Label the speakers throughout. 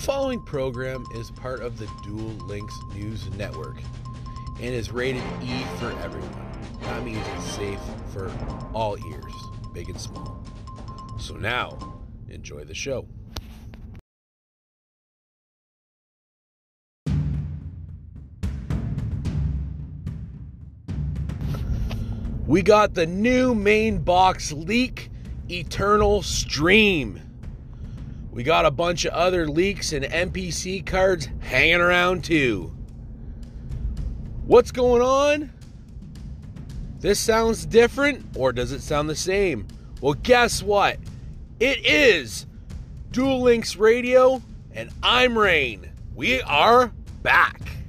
Speaker 1: The following program is part of the Duel Links News Network and is rated E for everyone. That means it's safe for all ears, big and small. So now, enjoy the show. We got the new main box leak Eternal Stream. We got a bunch of other leaks and NPC cards hanging around too. What's going on? This sounds different, or does it sound the same? Well, guess what? It is Duel Links Radio, and I'm Rain. We are back.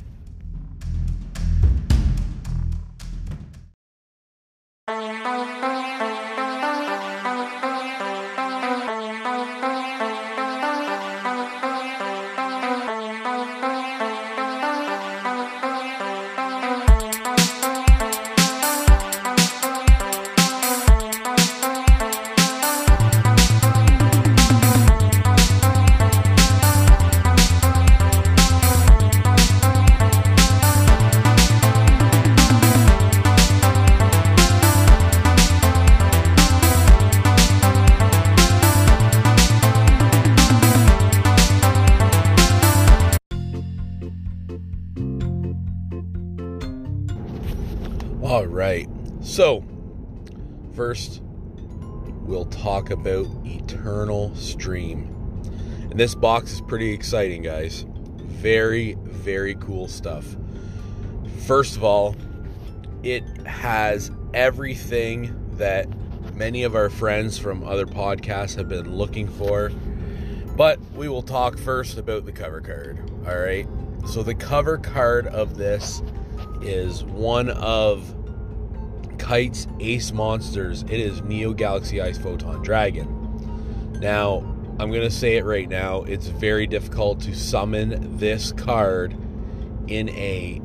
Speaker 1: And this box is pretty exciting, guys. Very, very cool stuff. First of all, it has everything that many of our friends from other podcasts have been looking for. But we will talk first about the cover card. All right. So, the cover card of this is one of Kite's Ace Monsters. It is Neo Galaxy-Eyes Photon Dragon. Now, I'm going to say it right now. It's very difficult to summon this card in a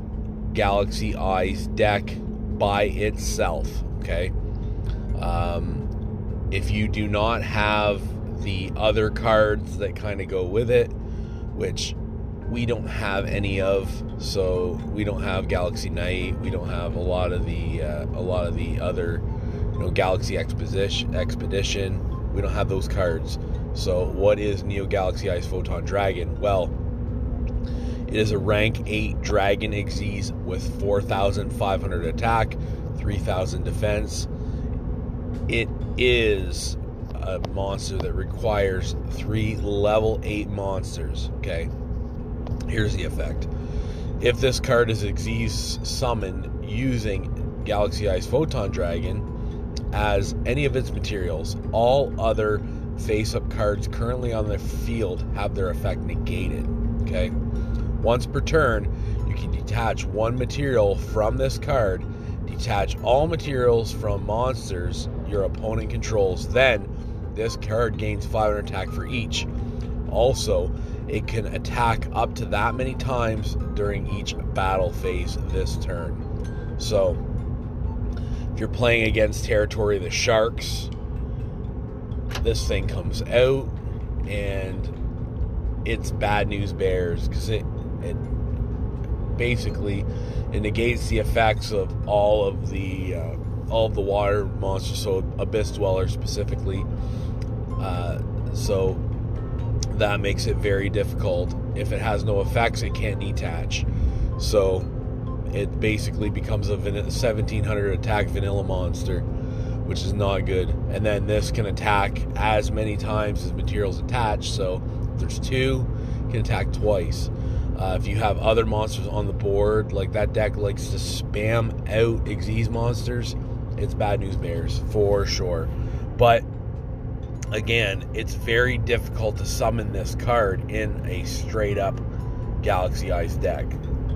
Speaker 1: Galaxy Eyes deck by itself. Okay. Um, if you do not have the other cards that kind of go with it, which we don't have any of so we don't have Galaxy Knight we don't have a lot of the uh, a lot of the other you know galaxy expedition expedition we don't have those cards so what is Neo Galaxy-Eyes Photon Dragon? Well it is a rank 8 dragon Xyz with 4500 attack 3000 defense. It is a monster that requires three level 8 monsters okay? Here's the effect. If this card is Xyz summoned using Galaxy-Eyes Photon Dragon as any of its materials, all other face up cards currently on the field have their effect negated. Okay? Once per turn, you can detach one material from this card, detach all materials from monsters your opponent controls, then this card gains 500 attack for each. Also, it can attack up to that many times during each battle phase this turn. So, if you're playing against territory of the Sharks, this thing comes out and it's bad news bears because it it basically it negates the effects of all of the uh, all of the water monsters, so abyss dwellers specifically. Uh, so that makes it very difficult. If it has no effects, it can't detach. So it basically becomes a 1700 attack vanilla monster, which is not good. And then this can attack as many times as materials attached. So there's two, can attack twice. Uh, if you have other monsters on the board, like that deck likes to spam out Xyz monsters, it's bad news bears for sure. But again, it's very difficult to summon this card in a straight up Galaxy-Eyes deck.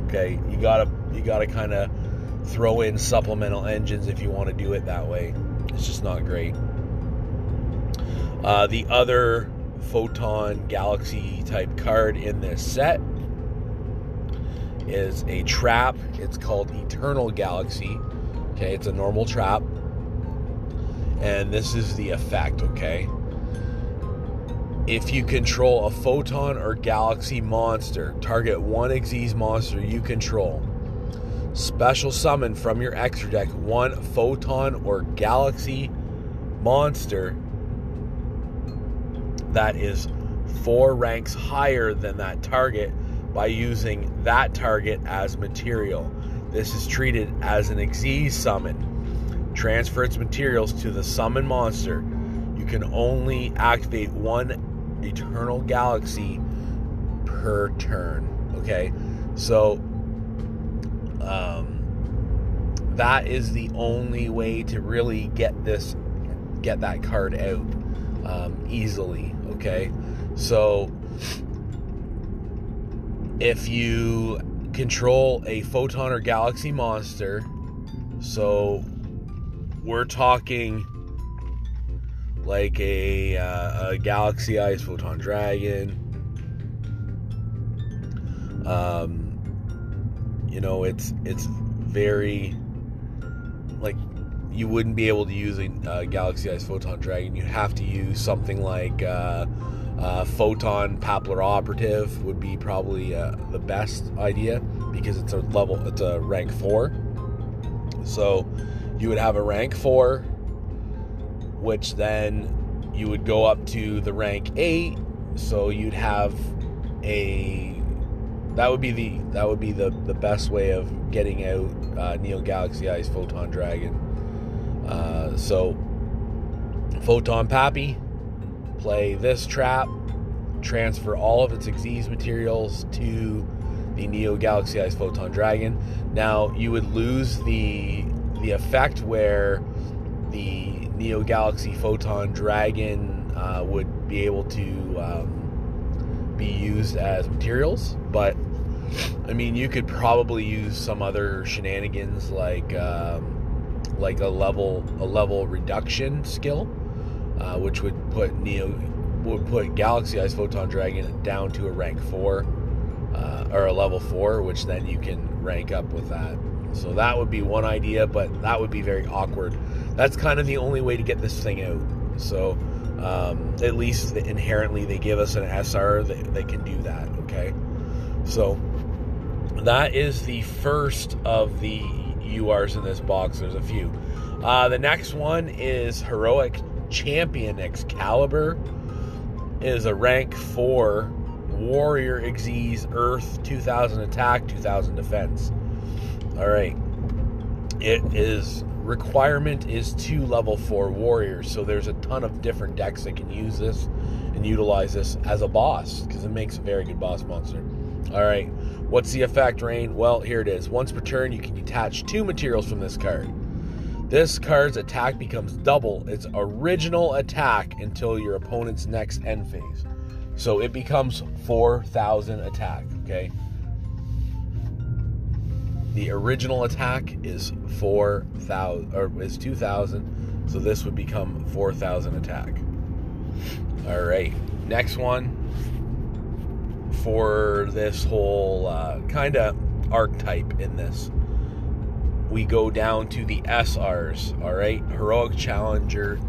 Speaker 1: Okay, you gotta you gotta kind of throw in supplemental engines if you want to do it that way. It's just not great. Uh, the other Photon Galaxy type card in this set is a trap. It's called Eternal Galaxy. Okay, it's a normal trap. And this is the effect, okay? if you control a photon or galaxy monster, target one Xyz monster you control. Special summon from your extra deck one photon or galaxy monster that is four ranks higher than that target by using that target as material. This is treated as an Xyz summon. Transfer its materials to the summon monster. You can only activate one Eternal Galaxy per turn. Okay, so um, that is the only way to really get this, get that card out um, easily. Okay, so if you control a photon or galaxy monster, so we're talking like a, uh, a Galaxy-Eyes Photon Dragon. Um, you know, it's it's very like you wouldn't be able to use a uh, Galaxy-Eyes photon dragon. You have to use something like. Uh, uh, Photon Papilloperative would be probably uh, the best idea because it's a level, it's a rank four. So you would have a rank four, which then you would go up to the rank eight. So you'd have a that would be the that would be the the best way of getting out uh, Neo Galaxy-Eyes Photon Dragon. Uh, so Photon Pappy play this trap, transfer all of its Xyz materials to the Neo Galaxy-Eyes Photon Dragon. Now you would lose the the effect where the Neo Galaxy Photon Dragon uh, would be able to um, be used as materials, but I mean you could probably use some other shenanigans like um, like a level a level reduction skill uh, which would put Neo would put Galaxy-Eyes Photon Dragon down to a rank four uh, or a level four, which then you can rank up with that. So that would be one idea, but that would be very awkward. That's kind of the only way to get this thing out. So um, at least inherently they give us an SR that they can do that. Okay, so that is the first of the URs in this box. There's a few. Uh, the next one is Heroic champion Excalibur is a rank 4 warrior Xyz Earth 2000 attack, 2000 defense. All right. It is requirement is two level 4 warriors, so there's a ton of different decks that can use this and utilize this as a boss because it makes a very good boss monster. All right. What's the effect, Rain? Well, here it is. Once per turn, you can detach two materials from this card. This card's attack becomes double its original attack until your opponent's next end phase. So it becomes 4,000 attack, okay? The original attack is 4,000 or is 2,000, so this would become 4,000 attack. All right, next one for this whole uh, kind of archetype in this we go down to the SRs, all right? Heroic Challenger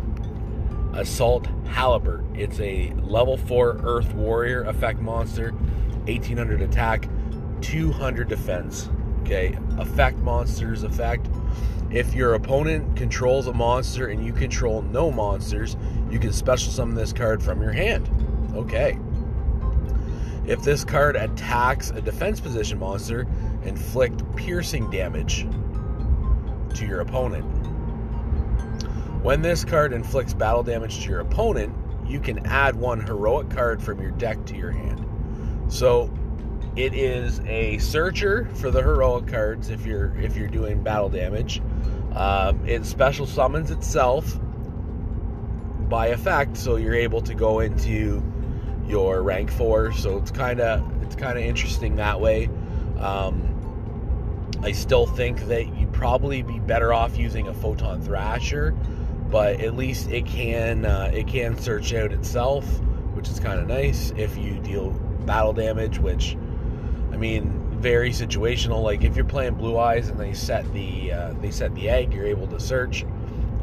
Speaker 1: Assault Halberd. It's a level 4 Earth Warrior effect monster, 1800 attack, 200 defense. Okay, effect monsters effect. If your opponent controls a monster and you control no monsters, you can special summon this card from your hand. Okay. If this card attacks a defense position monster, inflict piercing damage to your opponent. When this card inflicts battle damage to your opponent, you can add one heroic card from your deck to your hand. So it is a searcher for the heroic cards if you're if you're doing battle damage. Um, it special summons itself by effect, so you're able to go into your rank four. So it's kind of it's kind of interesting that way. Um, I still think that you'd probably be better off using a photon thrasher, but at least it can uh, it can search out itself, which is kind of nice if you deal battle damage. Which, mean, very situational. Like if you're playing Blue Eyes and they set the uh, they set the egg, you're able to search.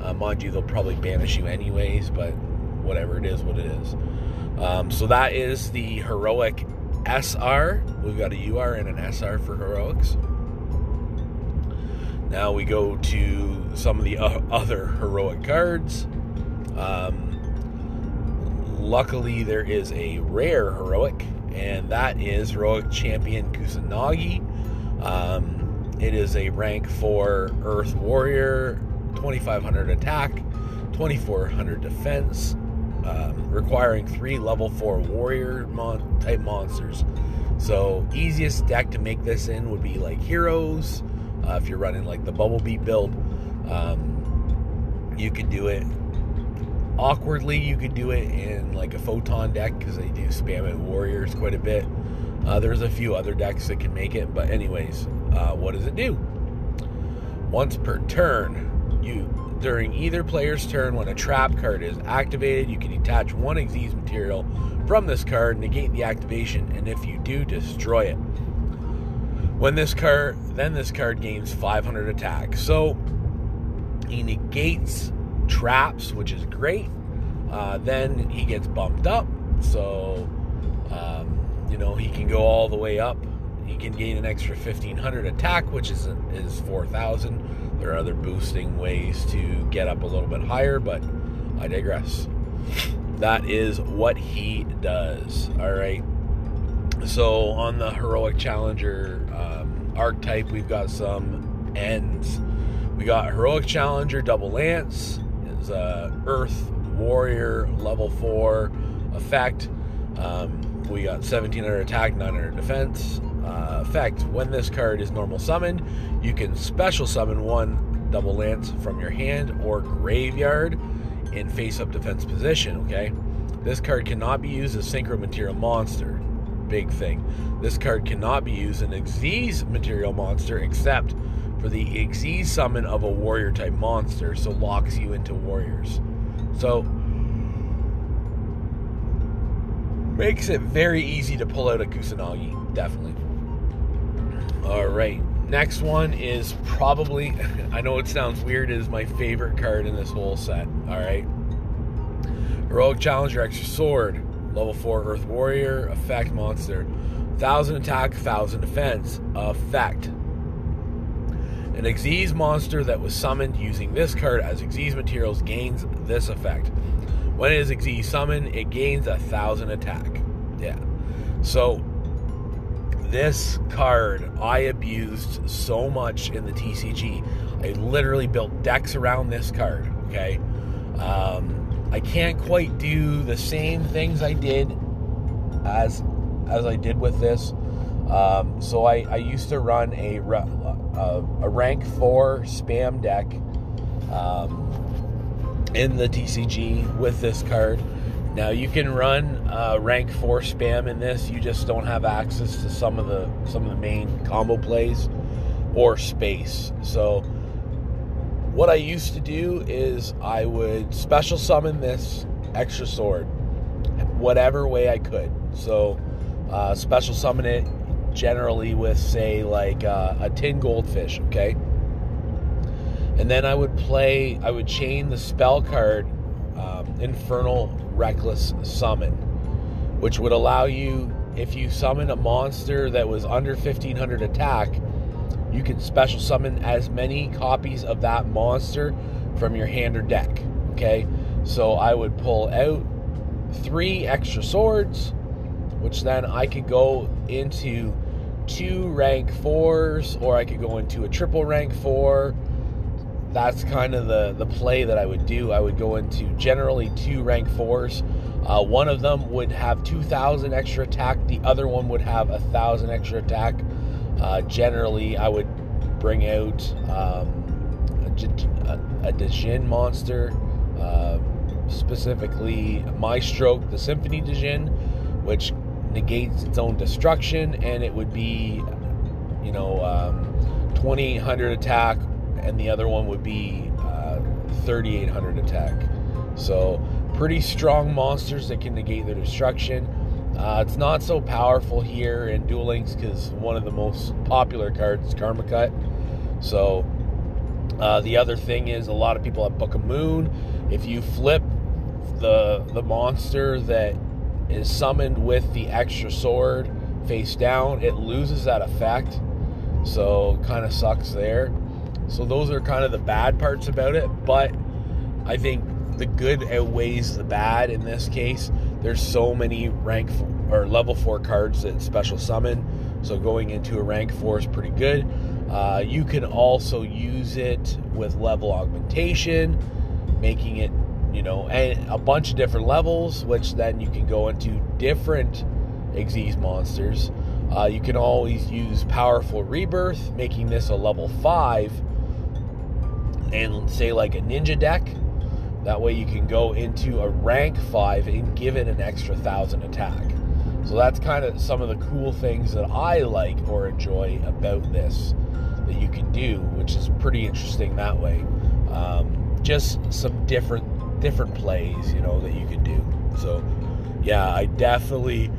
Speaker 1: Uh, mind you, they'll probably banish you anyways, but whatever it is, what it is. Um, so that is the heroic SR. We've got a UR and an SR for heroics. Now we go to some of the other heroic cards. Um, luckily, there is a rare heroic, and that is Heroic Champion Kusanagi. Um, it is a rank 4 Earth Warrior, 2500 attack, 2400 defense, um, requiring three level 4 warrior mon- type monsters. So, easiest deck to make this in would be like Heroes uh, if you're running like the Bubble Beat build, um, you could do it awkwardly. You could do it in like a Photon deck because they do spam it Warriors quite a bit. Uh, there's a few other decks that can make it, but anyways, uh, what does it do? Once per turn, you during either player's turn, when a trap card is activated, you can detach one Xyz material from this card, negate the activation, and if you do, destroy it. When this card, then this card gains 500 attack. So he negates traps, which is great. Uh, then he gets bumped up, so um, you know he can go all the way up. He can gain an extra 1500 attack, which is is 4000. There are other boosting ways to get up a little bit higher, but I digress. That is what he does. All right. So on the heroic challenger um, archetype, we've got some ends. We got heroic challenger double lance earth warrior level four effect. Um, we got 1700 attack, 900 defense. Uh, effect when this card is normal summoned, you can special summon one double lance from your hand or graveyard in face up defense position. Okay, this card cannot be used as synchro material monster big thing. This card cannot be used in Xyz material monster except for the Xyz summon of a warrior type monster, so locks you into warriors. So makes it very easy to pull out a Kusanagi, definitely. Alright, next one is probably, I know it sounds weird, is my favorite card in this whole set. Alright. Heroic Challenger Extra Sword. Level 4 Earth Warrior, effect monster. 1000 attack, 1000 defense. Effect. An Xyz monster that was summoned using this card as Xyz materials gains this effect. When it is Xyz summoned, it gains a 1000 attack. Yeah. So, this card I abused so much in the TCG. I literally built decks around this card, okay? Um, I can't quite do the same things I did as as I did with this. Um, so I, I used to run a, a, a rank four spam deck um, in the TCG with this card. Now you can run uh, rank four spam in this. You just don't have access to some of the some of the main combo plays or space. So what I used to do is I would special summon this extra sword whatever way I could. So, uh, special summon it generally with, say, like uh, a tin goldfish, okay? And then I would play, I would chain the spell card um, Inferno Reckless Summon, which would allow you, if you summon a monster that was under 1500 attack, you can special summon as many copies of that monster from your hand or deck. Okay, so I would pull out three extra swords, which then I could go into two rank fours, or I could go into a triple rank four. That's kind of the, the play that I would do. I would go into generally two rank fours. Uh, one of them would have 2,000 extra attack, the other one would have a 1,000 extra attack. Uh, generally, I would bring out um, a, a, a Djinn monster, uh, specifically stroke, the Symphony Djinn, which negates its own destruction, and it would be, you know, um, 2800 attack, and the other one would be uh, 3800 attack. So, pretty strong monsters that can negate their destruction. Uh, it's not so powerful here in Duel Links because one of the most popular cards is Karma Cut. So uh, the other thing is a lot of people have Book of Moon. If you flip the the monster that is summoned with the extra sword face down, it loses that effect. So kind of sucks there. So those are kind of the bad parts about it, but I think the good outweighs the bad in this case. There's so many rank or level 4 cards that special summon. So going into a rank 4 is pretty good. Uh, you can also use it with level augmentation, making it, you know, and a bunch of different levels, which then you can go into different Xyz monsters. Uh, you can always use Powerful Rebirth, making this a level 5, and say like a ninja deck. That way you can go into a rank 5 and give it an extra 1000 attack. So that's kind of some of the cool things that I like or enjoy about this that you can do, which is pretty interesting that way. Um, just some different different plays, you know, that you could do. So, yeah, I definitely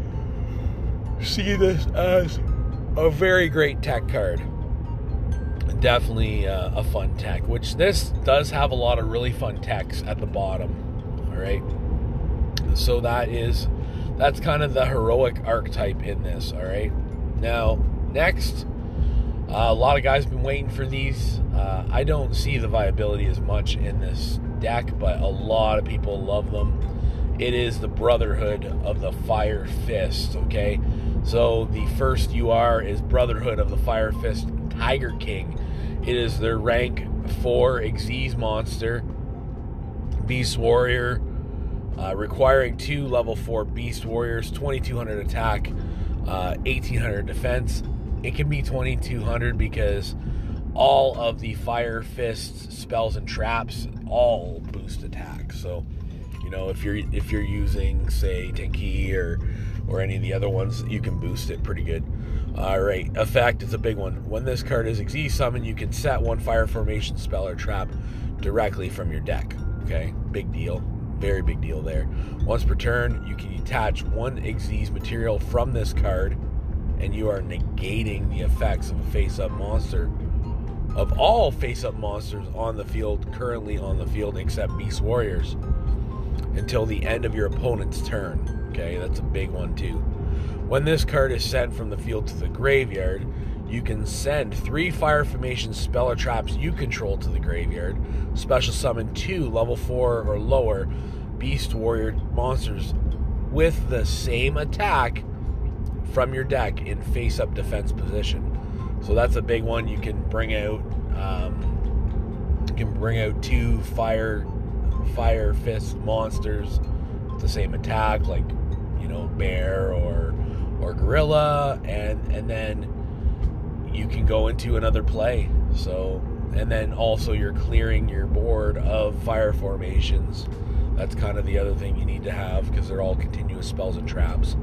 Speaker 1: see this as a very great tech card. Definitely uh, a fun tech, which this does have a lot of really fun techs at the bottom. All right, so that is that's kind of the heroic archetype in this. All right, now next uh, a lot of guys been waiting for these. Uh, I don't see the viability as much in this deck, but a lot of people love them. It is the Brotherhood of the Fire Fist, okay? So the first UR is Brotherhood of the Fire Fist Tiger King. It is their rank 4 Xyz monster, Beast Warrior, uh, requiring two level 4 Beast Warriors, 2200 attack, uh, 1800 defense it can be 2200 because all of the fire Fist spells and traps all boost attack so you know if you're if you're using say Tenki or or any of the other ones you can boost it pretty good. All right effect is a big one. When this card is Xyz summon you can set one fire formation spell or trap directly from your deck okay? Big deal. Very big deal there. Once per turn you can attach one Xyz material from this card and you are negating the effects of a face up monster of all face up monsters on the field currently on the field except beast warriors until the end of your opponent's turn okay that's a big one too when this card is sent from the field to the graveyard you can send three fire formation spell or traps you control to the graveyard special summon two level four or lower beast warrior monsters with the same attack from your deck in face up defense position. So that's a big one. You can bring out um, you can bring out two fire fire fist monsters with the same attack, like you know bear or or gorilla, and and then you can go into another play. So and then also you're clearing your board of fire formations. That's kind of the other thing you need to have because they're all continuous spells and traps.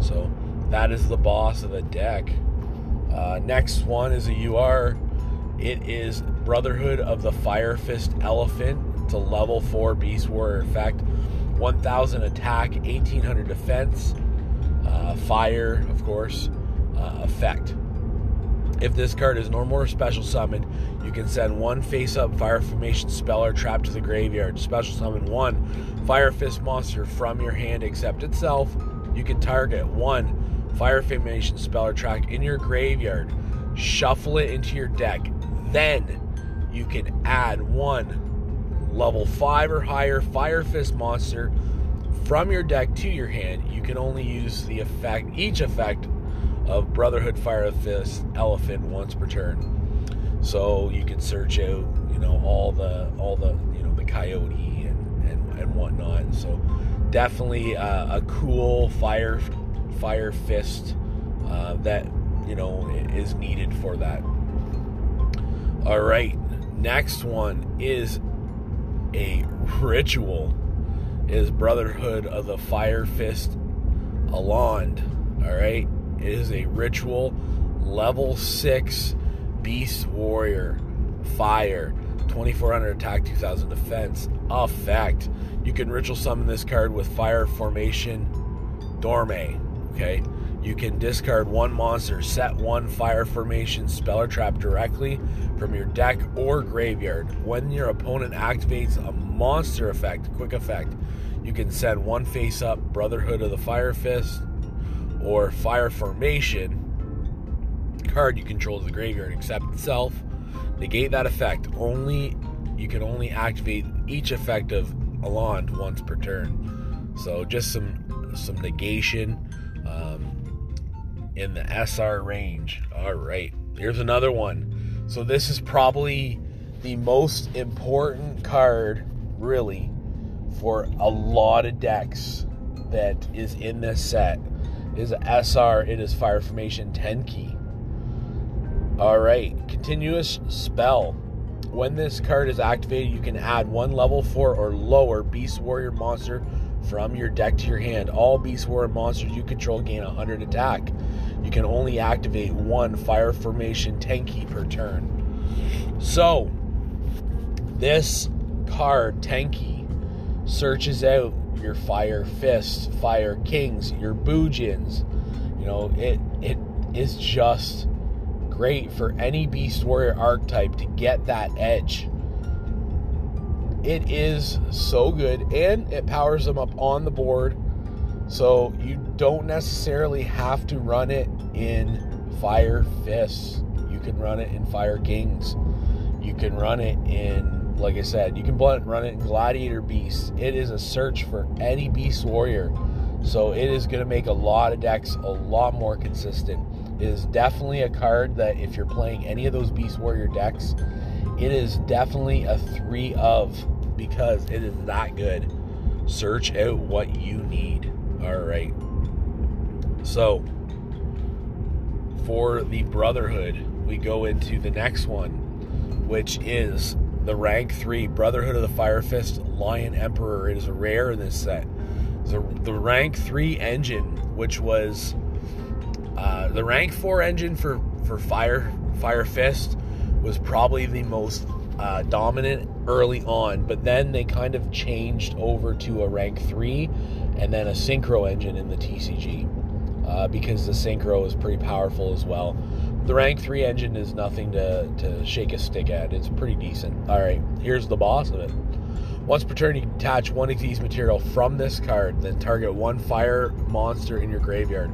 Speaker 1: So that is the boss of the deck. Uh, next one is a UR. It is Brotherhood of the Fire Fist Elephant. It's a level 4 Beast Warrior effect. 1000 attack, 1800 defense, uh, fire, of course, uh, effect. If this card is normal or special summoned, you can send one face up fire formation spell or trap to the graveyard. Special summon one fire fist monster from your hand except itself. You can target one fire formation spell or track in your graveyard, shuffle it into your deck. Then you can add one level 5 or higher Fire Fist monster from your deck to your hand. You can only use the effect, each effect of Brotherhood Fire Fist Elephant once per turn. So you can search out, you know, all the all the you know the coyote and and, and whatnot. So definitely uh, a cool fire fire fist uh, that you know is needed for that. All right, next one is a ritual. Is Brotherhood of the Fire Fist Alond. All right, it is a ritual level six beast warrior fire 2400 attack 2000 defense effect you can ritual summon this card with fire formation dorme Okay, you can discard one monster, set one fire formation spell or trap directly from your deck or graveyard. When your opponent activates a monster effect, quick effect, You can send one face up Brotherhood of the Fire Fist or Fire Formation card you control to the graveyard except itself. Negate that effect. Only you can only activate each effect of Alond once per turn. So just some some negation um, in the SR range. All right, here's another one. So this is probably the most important card, really, for a lot of decks that is in this set. Is SR. It is Fire Formation Tenki. All right, continuous spell. When this card is activated, you can add one level 4 or lower Beast Warrior monster from your deck to your hand. All Beast Warrior monsters you control gain 100 attack. You can only activate one Fire Formation Tenki per turn. So, this card, Tenki, searches out your Fire Fists, Fire Kings, your Bujins. You know, it it is just great for any Beast Warrior archetype to get that edge. It is so good and it powers them up on the board. So you don't necessarily have to run it in Fire Fists. You can run it in Fire Kings. You can run it in, like I said, you can run it in Gladiator Beasts. It is a search for any Beast Warrior. So it is going to make a lot of decks a lot more consistent It is definitely a card that if you're playing any of those Beast Warrior decks, it is definitely a three of because it is that good. Search out what you need. All right. So, for the Brotherhood, we go into the next one, which is the rank three Brotherhood of the Fire Fist Lion Emperor. It is rare in this set. The, the rank three engine, which was uh, the rank four engine for for Fire Fire Fist was probably the most uh, dominant early on, but then they kind of changed over to a rank three, and then a synchro engine in the TCG uh, because the synchro is pretty powerful as well. The rank three engine is nothing to to shake a stick at. It's pretty decent. All right, here's the boss of it. Once per turn, you attach one of these material from this card, then target one fire monster in your graveyard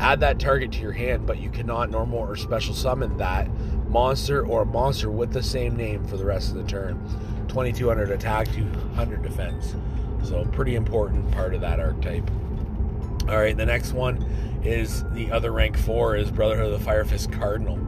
Speaker 1: add that target to your hand, but you cannot normal or special summon that monster or monster with the same name for the rest of the turn. 2200 attack, 200 defense. So, pretty important part of that archetype. All right, the next one is the other rank four is Brotherhood of the Fire Fist Cardinal.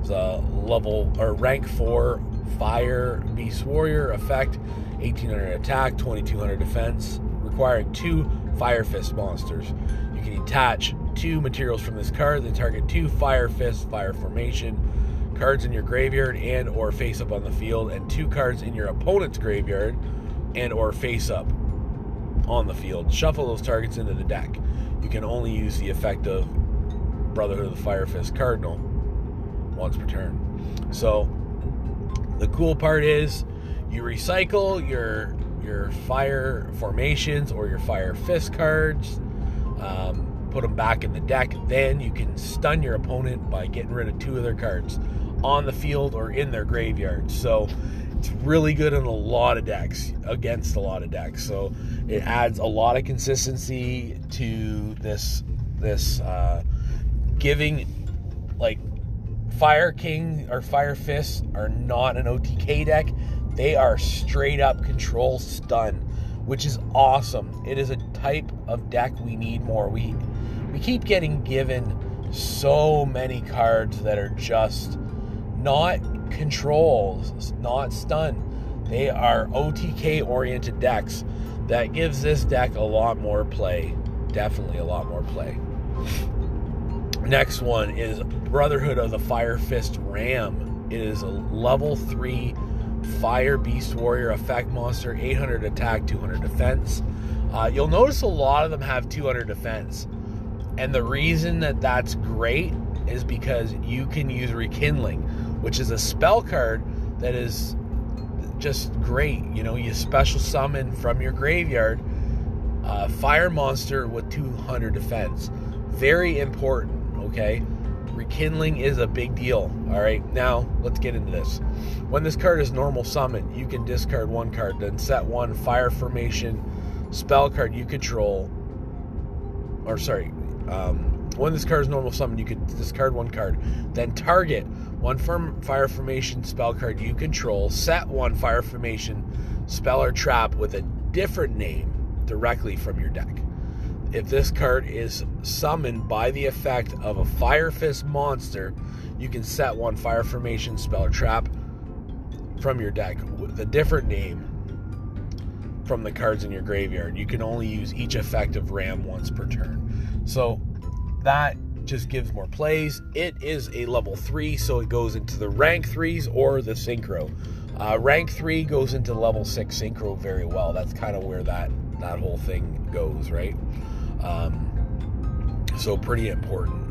Speaker 1: It's a level or rank four Fire Beast Warrior effect, 1800 attack, 2200 defense, requiring two Fire Fist monsters. You can attach two materials from this card, then target two Fire Fist Fire Formation cards in your graveyard and or face up on the field, and two cards in your opponent's graveyard and or face up on the field. Shuffle those targets into the deck. You can only use the effect of Brotherhood of the Fire Fist Cardinal once per turn. So the cool part is you recycle your your fire formations or your fire fist cards. Um, put them back in the deck. Then you can stun your opponent by getting rid of two of their cards on the field or in their graveyard. So it's really good in a lot of decks against a lot of decks. So it adds a lot of consistency to this this uh, giving like Fire King or Fire Fist are not an OTK deck. They are straight up control stun, which is awesome. It is a type of deck we need more. We we keep getting given so many cards that are just not controls, not stun. They are OTK oriented decks. That gives this deck a lot more play. Definitely a lot more play. Next one is Brotherhood of the Fire Fist Ram. It is a level 3 Fire Beast Warrior effect monster, 800 attack, 200 defense. Uh, you'll notice a lot of them have 200 defense. And the reason that that's great is because you can use Rekindling, which is a spell card that is just great. You know, you special summon from your graveyard a fire monster with 200 defense. Very important, okay? Rekindling is a big deal. All right, now let's get into this. When this card is normal summon, you can discard one card, then set one fire formation spell card you control, or sorry, um, when this card is normal summon, you can discard one card. Then target one firm fire formation spell card you control, set one fire formation spell or trap with a different name directly from your deck. If this card is summoned by the effect of a Fire Fist monster, you can set one fire formation spell or trap from your deck with a different name from the cards in your graveyard. You can only use each effective ram once per turn. So that just gives more plays. It is a level three, so it goes into the rank threes or the synchro. Uh, rank three goes into level six synchro very well. That's kind of where that that whole thing goes, right? Um, so pretty important.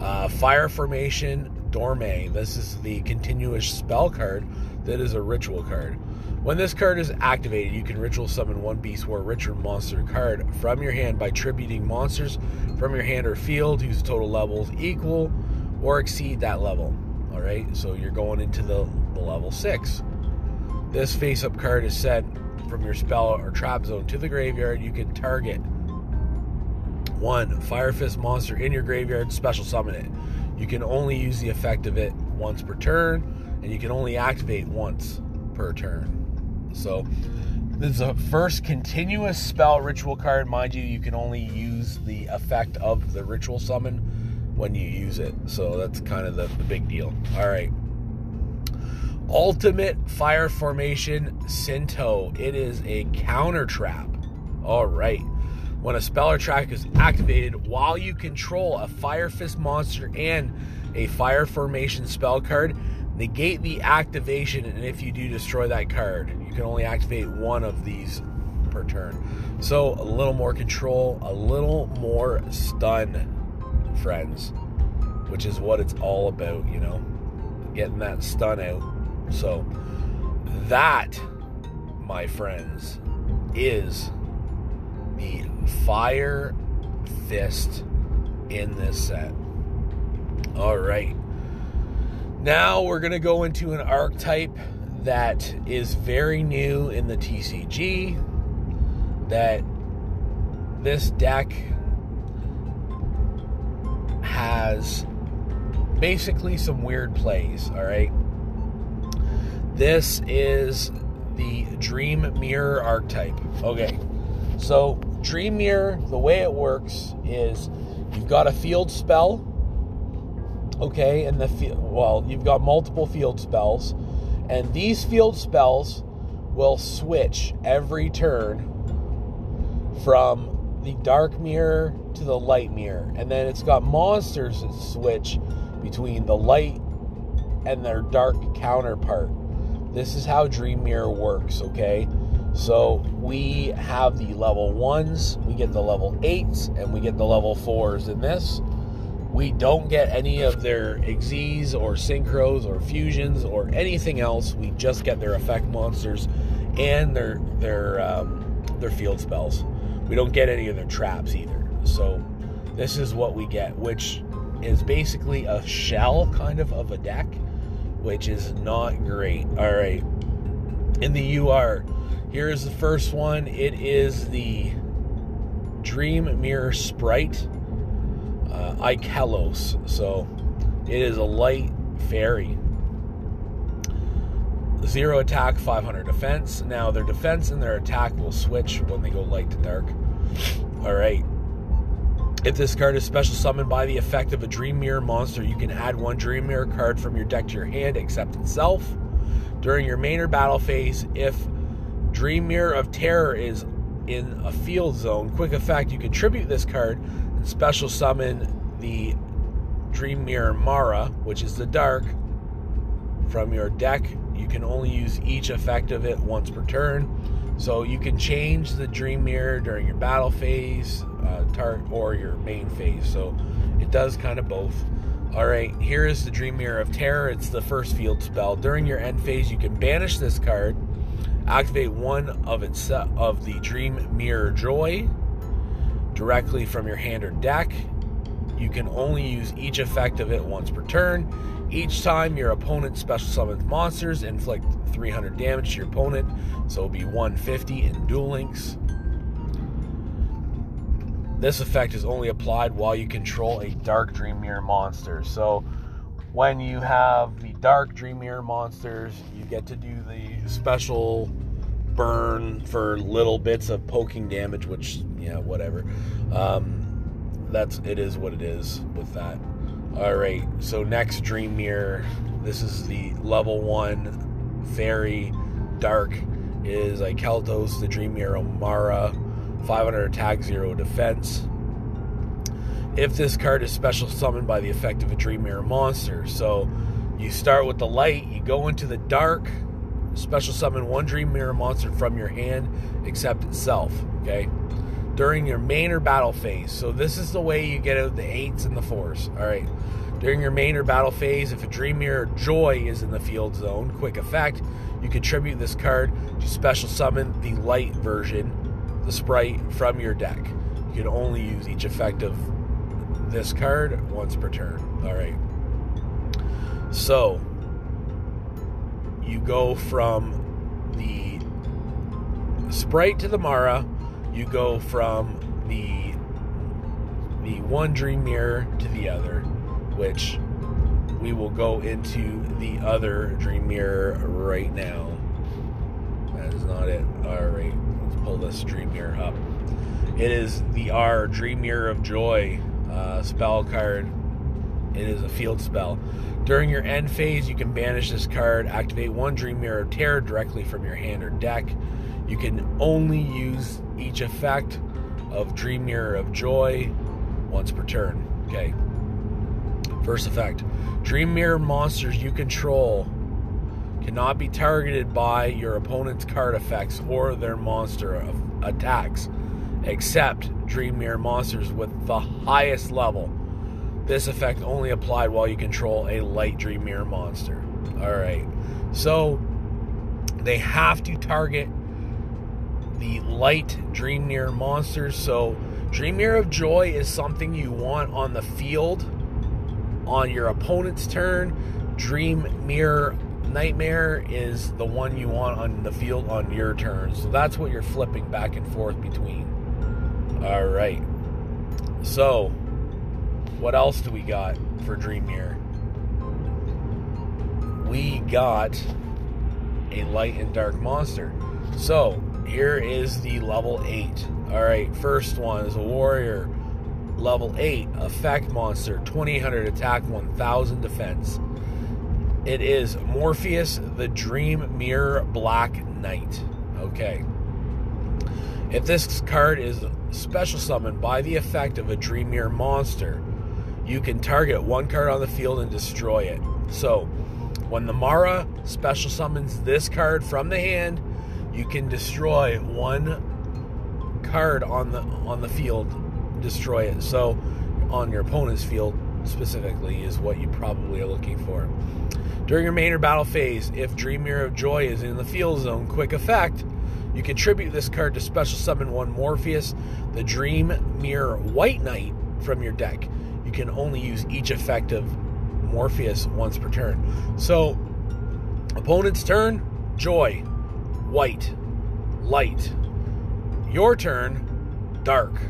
Speaker 1: Uh, fire formation Dorme. This is the continuous spell card that is a ritual card. When this card is activated, you can ritual summon one Beast War ritual monster card from your hand by tributing monsters from your hand or field whose total levels equal or exceed that level. All right, so you're going into the, the level six. This face up card is sent from your spell or trap zone to the graveyard. You can target one Fire Fist monster in your graveyard, special summon it. You can only use the effect of it once per turn, and you can only activate once per turn. So this is a first continuous spell ritual card. Mind you, you can only use the effect of the ritual summon when you use it. So that's kind of the, the big deal. All right. Ultimate Fire Formation Sinto. It is a counter trap. All right. When a spell or trap is activated while you control a Fire Fist monster and a Fire Formation spell card, negate the activation, and if you do destroy that card, you can only activate one of these per turn. So a little more control, a little more stun, friends, which is what it's all about, you know, getting that stun out. So that, my friends, is the Fire Fist in this set. All right. Now we're going to go into an archetype that is very new in the TCG. That this deck has basically some weird plays, all right? This is the Dream Mirror archetype. Okay, so Dream Mirror, the way it works is you've got a field spell okay and the field, well you've got multiple field spells and these field spells will switch every turn from the dark mirror to the light mirror and then it's got monsters that switch between the light and their dark counterpart. This is how dream mirror works okay? So we have the level ones we get the level eights and we get the level fours in this we don't get any of their Xyzs or Synchros or Fusions or anything else. We just get their effect monsters and their their um, their field spells. We don't get any of their traps either. So this is what we get, which is basically a shell kind of of a deck, which is not great. All right, in the UR, here is the first one. It is the Dream Mirror Sprite uh, Ikelos. So it is a light fairy. Zero attack, 500 defense. Now their defense and their attack will switch when they go light to dark. All right. If this card is special summoned by the effect of a Dream Mirror monster, you can add one Dream Mirror card from your deck to your hand except itself. During your main or battle phase, if Dream Mirror of Terror is in a field zone, quick effect, you can tribute this card special summon the Dream Mirror Mara, which is the dark, from your deck. You can only use each effect of it once per turn. So you can change the Dream Mirror during your battle phase uh, tar- or your main phase. So it does kind of both. All right, here is the Dream Mirror of Terror. It's the first field spell. During your end phase, you can banish this card, activate one of its of the Dream Mirror Joy, directly from your hand or deck. You can only use each effect of it once per turn. Each time your opponent special summons monsters, inflict 300 damage to your opponent, so it'll be 150 in Duel Links. This effect is only applied while you control a Dark Dream Mirror monster. So when you have the Dark Dream Mirror monsters, you get to do the special burn for little bits of poking damage, which yeah, whatever. Um, that's it is what it is with that. All right, so next Dream Mirror. This is the level one very dark is Ikelos, the Dream Mirror Omara, 500 attack, 0 defense. If this card is special summoned by the effect of a Dream Mirror monster, so you start with the light, you go into the dark, special summon one Dream Mirror monster from your hand, except itself. Okay, during your main or battle phase. So this is the way you get out the eights and the fours. All right. During your main or battle phase, if a Dream Mirror Joy is in the field zone, quick effect, you contribute this card to special summon the light version, the sprite, from your deck. You can only use each effect of this card once per turn. All right. So you go from the sprite to the Mara. You go from the the one dream mirror to the other, which we will go into the other dream mirror right now. That is not it. All right, let's pull this dream mirror up. It is the R Dream Mirror of Joy uh, spell card. It is a field spell. During your end phase, you can banish this card, activate one Dream Mirror Terror directly from your hand or deck. You can only use each effect of Dream Mirror of Joy once per turn. Okay. First effect Dream Mirror monsters you control cannot be targeted by your opponent's card effects or their monster attacks, except Dream Mirror monsters with the highest level. This effect only applied while you control a light Dream Mirror monster. Alright, so they have to target the light Dream Mirror monsters. So, Dream Mirror of Joy is something you want on the field on your opponent's turn. Dream Mirror Nightmare is the one you want on the field on your turn. So that's what you're flipping back and forth between. All right. So, what else do we got for Dream Mirror? We got a light and dark monster. So, here is the level 8. All right, first one is a warrior. Level 8, effect monster, 2800 attack, 1000 defense. It is Morpheus the Dream Mirror Black Knight. Okay. If this card is special summoned by the effect of a Dream Mirror monster, you can target one card on the field and destroy it. So, when the Mara special summons this card from the hand, you can destroy one card on the on the field, destroy it. So, on your opponent's field specifically is what you probably are looking for. During your main or battle phase, if Dream Mirror of Joy is in the field zone, quick effect, you contribute this card to special summon one Morpheus, the Dream Mirror White Knight, from your deck. You can only use each effect of Morpheus once per turn. So, opponent's turn, Joy, White, Light. Your turn, Dark,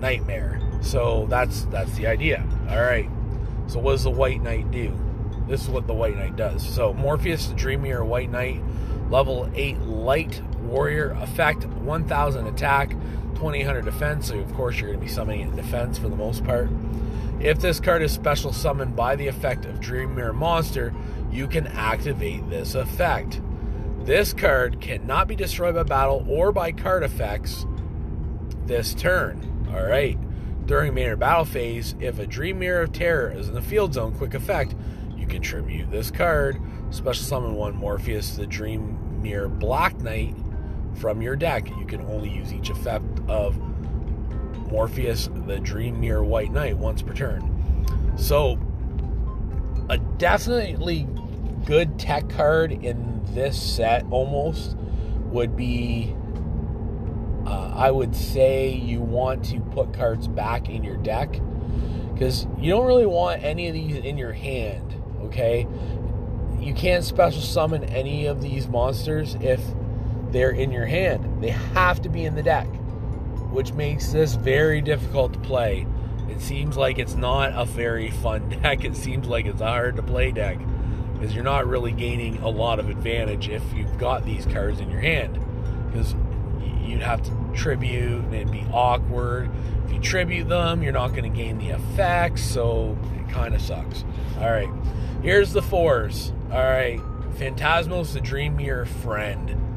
Speaker 1: Nightmare. So that's that's the idea. All right. So what does the White Knight do? This is what the White Knight does. So Morpheus, the Dream Mirror White Knight, level 8 light warrior, effect 1000 attack, 2800 defense. So of course you're going to be summoning in defense for the most part. If this card is special summoned by the effect of Dream Mirror monster, you can activate this effect. This card cannot be destroyed by battle or by card effects this turn. All right. During main or battle phase, if a Dream Mirror of Terror is in the field zone, quick effect, you can tribute this card. Special summon one Morpheus, the Dream Mirror Black Knight, from your deck. You can only use each effect of Morpheus, the Dream Mirror White Knight, once per turn. So, a definitely good tech card in this set almost would be uh, I would say you want to put cards back in your deck because you don't really want any of these in your hand, okay? You can't special summon any of these monsters if they're in your hand. They have to be in the deck, which makes this very difficult to play. It seems like it's not a very fun deck. It seems like it's a hard to play deck because you're not really gaining a lot of advantage if you've got these cards in your hand. Because you'd have to tribute and it'd be awkward. If you tribute them, you're not going to gain the effects, so it kind of sucks. All right, here's the fours. All right, Phantasmos, the Dream Friend,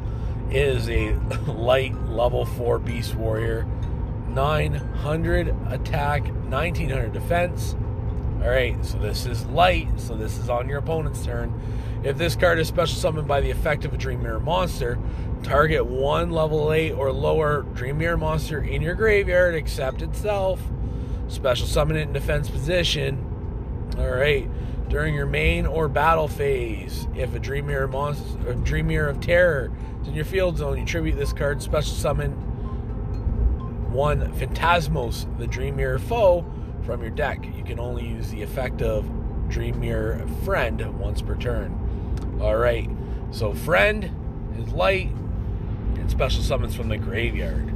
Speaker 1: is a light level four Beast Warrior, 900 attack, 1900 defense. All right, so this is light, so this is on your opponent's turn. If this card is special summoned by the effect of a Dream Mirror monster, target one level 8 or lower Dream Mirror monster in your graveyard except itself. Special summon it in defense position. All right. During your main or battle phase, if a Dream Mirror monster, a Dream Mirror of Terror is in your field zone, you tribute this card. Special summon one Phantasmos, the Dream Mirror foe, from your deck. You can only use the effect of Dream Mirror Friend once per turn. All right, so Friend is light and special summons from the graveyard.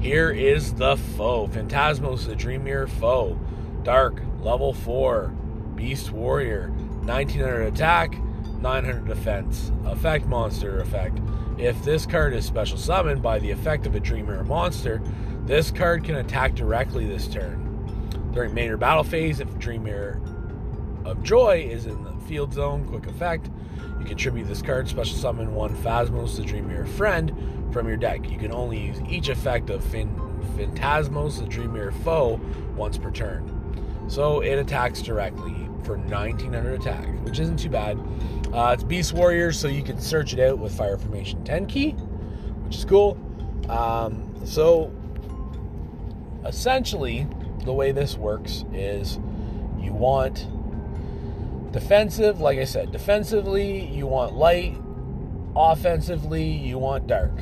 Speaker 1: Here is the foe Phantasmos, the Dream Mirror foe. Dark, level 4, Beast Warrior, 1900 attack, 900 defense. Effect monster effect. If this card is special summoned by the effect of a Dream Mirror monster, this card can attack directly this turn. During main battle phase, if Dream Mirror of Joy is in the field zone, quick effect, you contribute this card, special summon one Phasmos, the Dream Mirror friend, from your deck. You can only use each effect of Phantasmos, the Dream Mirror foe, once per turn. So it attacks directly for 1900 attack, which isn't too bad. Uh, it's Beast Warrior, so you can search it out with Fire Formation Tenki, which is cool. Um, so essentially, the way this works is you want defensive, like I said, defensively, you want light, offensively, you want dark.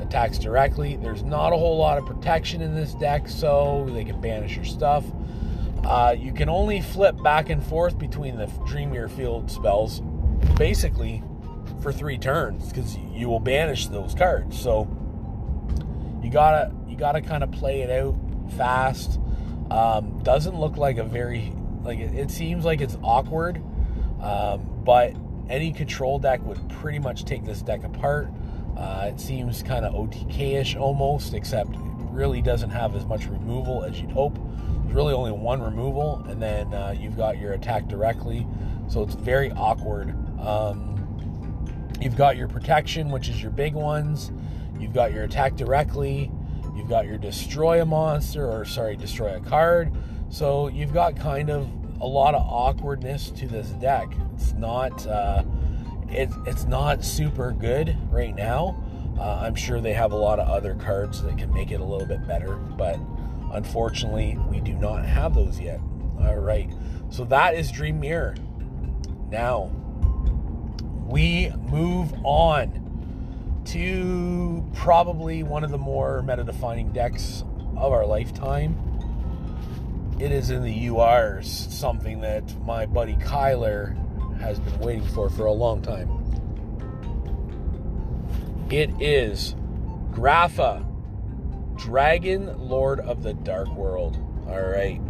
Speaker 1: Attacks directly. There's not a whole lot of protection in this deck, so they can banish your stuff. Uh, you can only flip back and forth between the Dream Mirror Field spells basically for three turns because you will banish those cards. So you gotta you gotta kind of play it out fast. Um, doesn't look like a very like it, it seems like it's awkward, um, but any control deck would pretty much take this deck apart. Uh, it seems kind of OTK-ish almost, except it really doesn't have as much removal as you'd hope. Really only one removal, and then uh, you've got your attack directly, so it's very awkward. Um, you've got your protection, which is your big ones. You've got your attack directly. You've got your destroy a monster, or sorry, destroy a card. So you've got kind of a lot of awkwardness to this deck. It's not uh, it, it's not super good right now. Uh, I'm sure they have a lot of other cards that can make it a little bit better, but unfortunately, we do not have those yet. All right, so that is Dream Mirror. Now we move on to probably one of the more meta defining decks of our lifetime. It is in the URs, something that my buddy Kyler has been waiting for for a long time. It is Grapha, Dragon Lord of the Dark World. All right.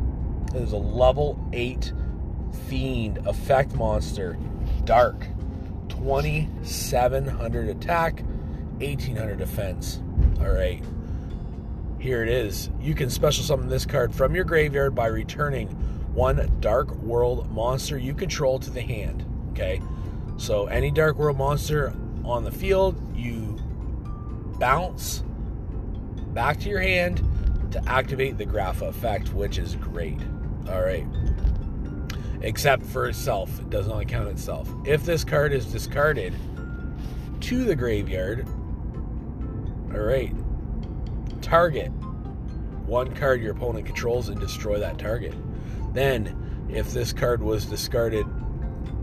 Speaker 1: It is a level 8 Fiend effect monster. Dark. 2700 attack, 1800 defense. All right. Here it is. You can special summon this card from your graveyard by returning one Dark World monster you control to the hand. Okay? So any Dark World monster on the field, you bounce back to your hand to activate the Grapha effect, which is great. All right. Except for itself, it does not count itself. If this card is discarded to the graveyard, all right, target one card your opponent controls and destroy that target. Then, if this card was discarded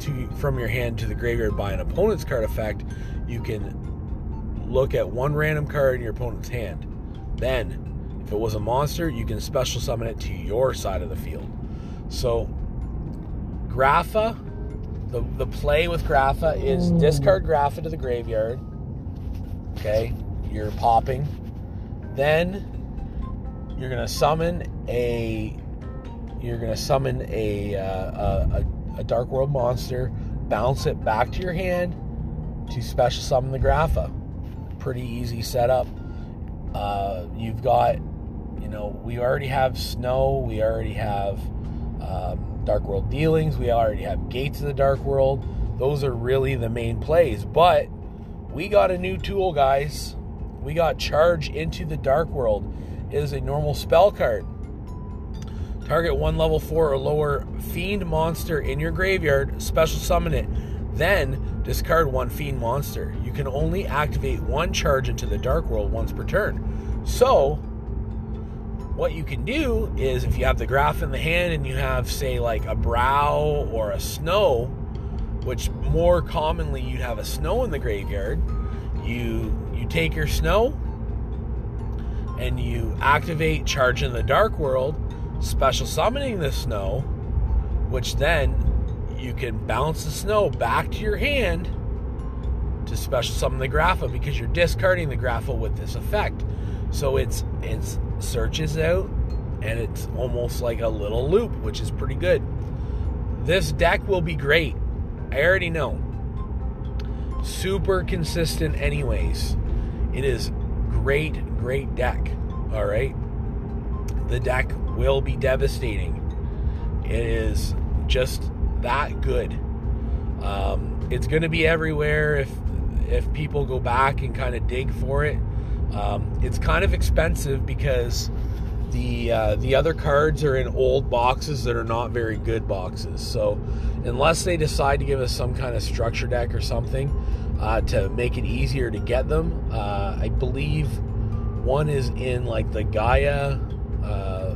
Speaker 1: to from your hand to the graveyard by an opponent's card effect, you can look at one random card in your opponent's hand. Then, If it was a monster, you can special summon it to your side of the field. So, Grapha, the, the play with Grapha is discard Grapha to the graveyard. Okay, you're popping. Then you're gonna summon a you're gonna summon a, uh, a, a dark world monster, bounce it back to your hand to special summon the Grapha. Pretty easy setup. Uh, you've got, you know, we already have Snoww, we already have um, dark world dealings, we already have gates of the dark world. Those are really the main plays, but we got a new tool, guys. We got charge into the dark world. It is a normal spell card. Target one level four or lower fiend monster in your graveyard, special summon it. Then discard one fiend monster. You can only activate one charge into the dark world once per turn. So, what you can do is if you have the graph in the hand and you have, say, like a Broww or a Snoww, which more commonly you'd have a Snoww in the graveyard, you you take your Snoww and you activate charge in the dark world special summoning the Snoww, which then you can bounce the Snoww back to your hand to special summon the Grapha because you're discarding the Grapha with this effect. So it's it's searches out and it's almost like a little loop, which is pretty good. This deck will be great. I already know. Super consistent anyways. It is great, great deck. All right. The deck will be devastating. It is just that good. Um, it's going to be everywhere if if people go back and kind of dig for it. Um, it's kind of expensive because the uh, the other cards are in old boxes that are not very good boxes. So unless they decide to give us some kind of structure deck or something uh, to make it easier to get them, uh, I believe one is in like the Gaia uh,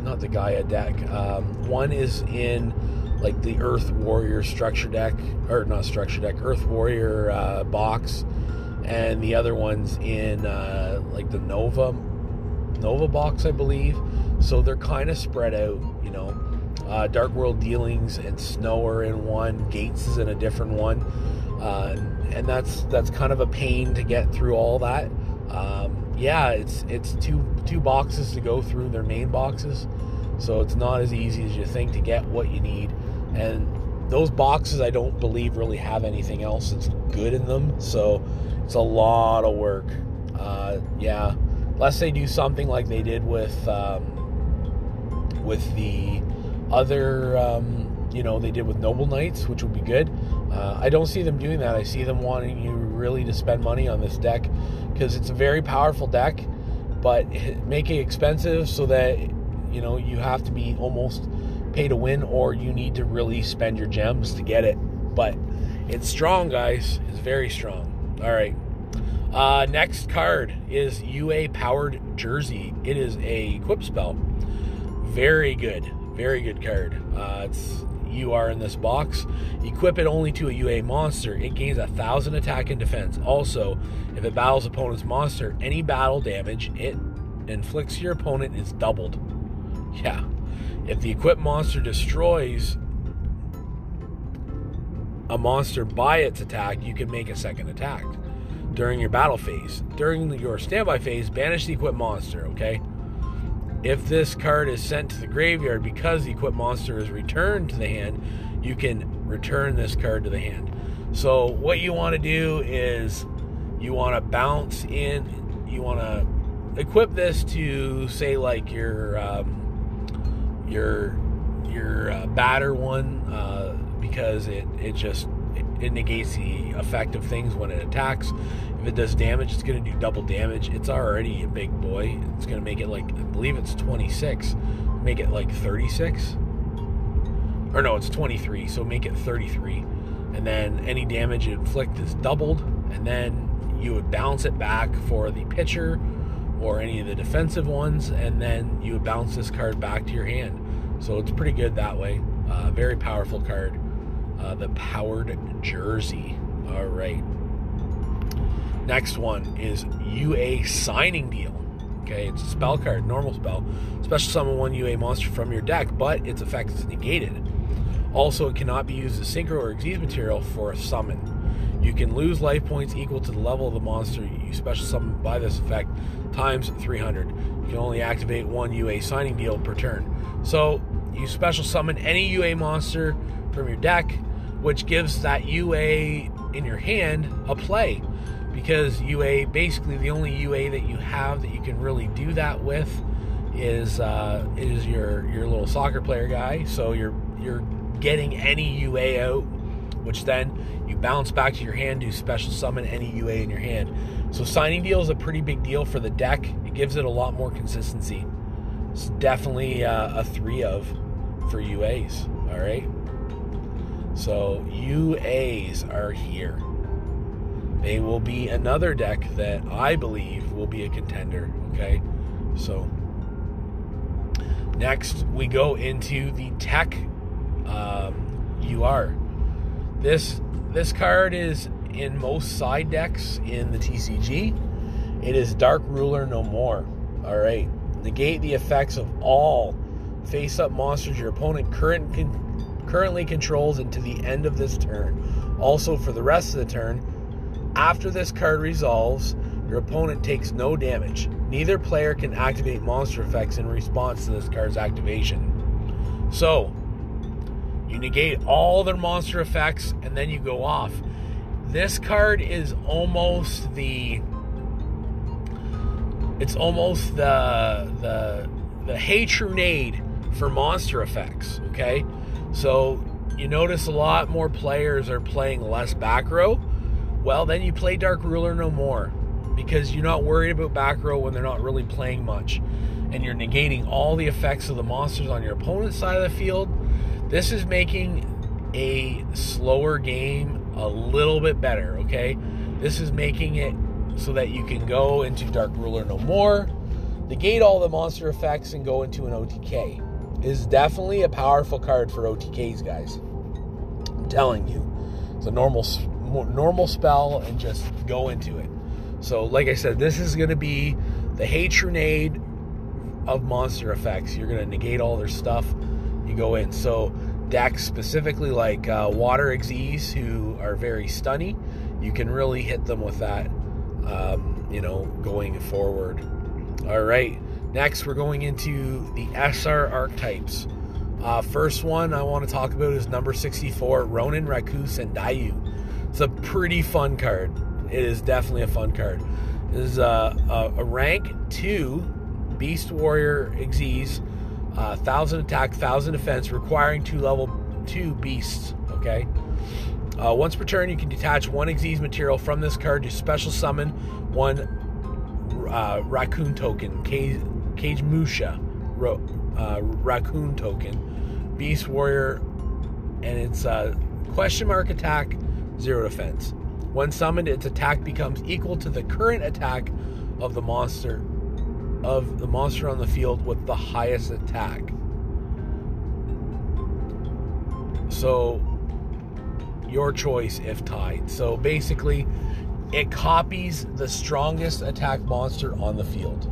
Speaker 1: not the Gaia deck. Um, one is in like the Earth Warrior structure deck, or not structure deck, Earth Warrior uh, box, and the other one's in uh, like the Nova Nova box, I believe. So they're kind of spread out, you know. Uh, Dark World Dealings and Snoww are in one. Gates is in a different one, uh, and that's that's kind of a pain to get through all that. Um, yeah, it's it's two two boxes to go through their main boxes, so it's not as easy as you think to get what you need. And those boxes, I don't believe really have anything else that's good in them, so it's a lot of work. Uh, yeah, unless they do something like they did with um, with the other. Um, you know they did with Noble Knights, which would be good. Uh, I don't see them doing that. I see them wanting you really to spend money on this deck because it's a very powerful deck, but make it expensive so that you know you have to be almost pay to win, or you need to really spend your gems to get it. But it's strong, guys. It's very strong. All right. Uh, next card is UA Powered Jersey. It is a equip spell. Very good. Very good card. Uh, it's you are in this box. Equip it only to a UA monster. It gains a thousand attack and defense. Also, if it battles opponent's monster, any battle damage it inflicts your opponent is doubled. Yeah. If the equipped monster destroys a monster by its attack, you can make a second attack during your battle phase. During your standby phase, banish the equipped monster, okay? If this card is sent to the graveyard because the equipped monster is returned to the hand, you can return this card to the hand. So what you want to do is you want to bounce in, you want to equip this to say like your um, your your uh, batter one uh, because it it just it, it negates the effect of things when it attacks. If it does damage, it's going to do double damage. It's already a big boy. It's going to make it like, I believe it's 26. Make it like 36. Or no, it's 23. So make it 33. And then any damage inflict is doubled. And then you would bounce it back for the pitcher or any of the defensive ones. And then you bounce this card back to your hand. So it's pretty good that way. Uh, very powerful card. Uh, the Powered Jersey. All right. Next one is UA signing deal. Okay, it's a spell card, normal spell. Special summon one UA monster from your deck, but its effect is negated. Also, it cannot be used as synchro or Xyz material for a summon. You can lose life points equal to the level of the monster you special summon by this effect times 300. You can only activate one UA signing deal per turn. So, you special summon any UA monster from your deck, which gives that UA in your hand a play. Because UA, basically, the only UA that you have that you can really do that with is uh, is your your little soccer player guy. So you're you're getting any UA out, which then you bounce back to your hand, do special summon any UA in your hand. So signing deal is a pretty big deal for the deck. It gives it a lot more consistency. It's definitely uh, a three of for UAs. All right. So UAs are here. They will be another deck that I believe will be a contender. Okay. So next we go into the tech um, UR. This this card is in most side decks in the TCG. It is Dark Ruler no more. All right. Negate the effects of all face-up monsters your opponent current con- currently controls until the end of this turn. Also, for the rest of the turn, after this card resolves, your opponent takes no damage. Neither player can activate monster effects in response to this card's activation. So, you negate all their monster effects and then you go off. This card is almost the it's almost the the the Hatronade for monster effects, okay? So you notice a lot more players are playing less back row. Well, then you play Dark Ruler no more because you're not worried about back row when they're not really playing much. And you're negating all the effects of the monsters on your opponent's side of the field this is making a slower game a little bit better, okay? This is making it so that you can go into Dark Ruler no more, negate all the monster effects, and go into an OTK. It is definitely a powerful card for OTKs, guys. I'm telling you. It's a normal normal spell and just go into it. So, like I said, this is going to be the Hatronade of monster effects. You're going to negate all their stuff you go in. So decks specifically like uh, water Xyz who are very stunny, you can really hit them with that, um, you know, going forward. All right, next we're going into the SR archetypes. Uh, first one I want to talk about is number 64, Ronin Raccoon Sandayu. It's a pretty fun card. It is definitely a fun card. It is uh, a, a rank 2 Beast Warrior Xyz uh, thousand attack, thousand defense, requiring two level two beasts. Okay. Uh, once per turn, you can detach one Xyz material from this card to special summon one uh, raccoon token, Cage, Kagemusha ro, uh, raccoon token, Beast Warrior, and its question mark attack, zero defense. When summoned, its attack becomes equal to the current attack of the monster of the monster on the field with the highest attack. So, your choice if tied. So, basically, it copies the strongest attack monster on the field.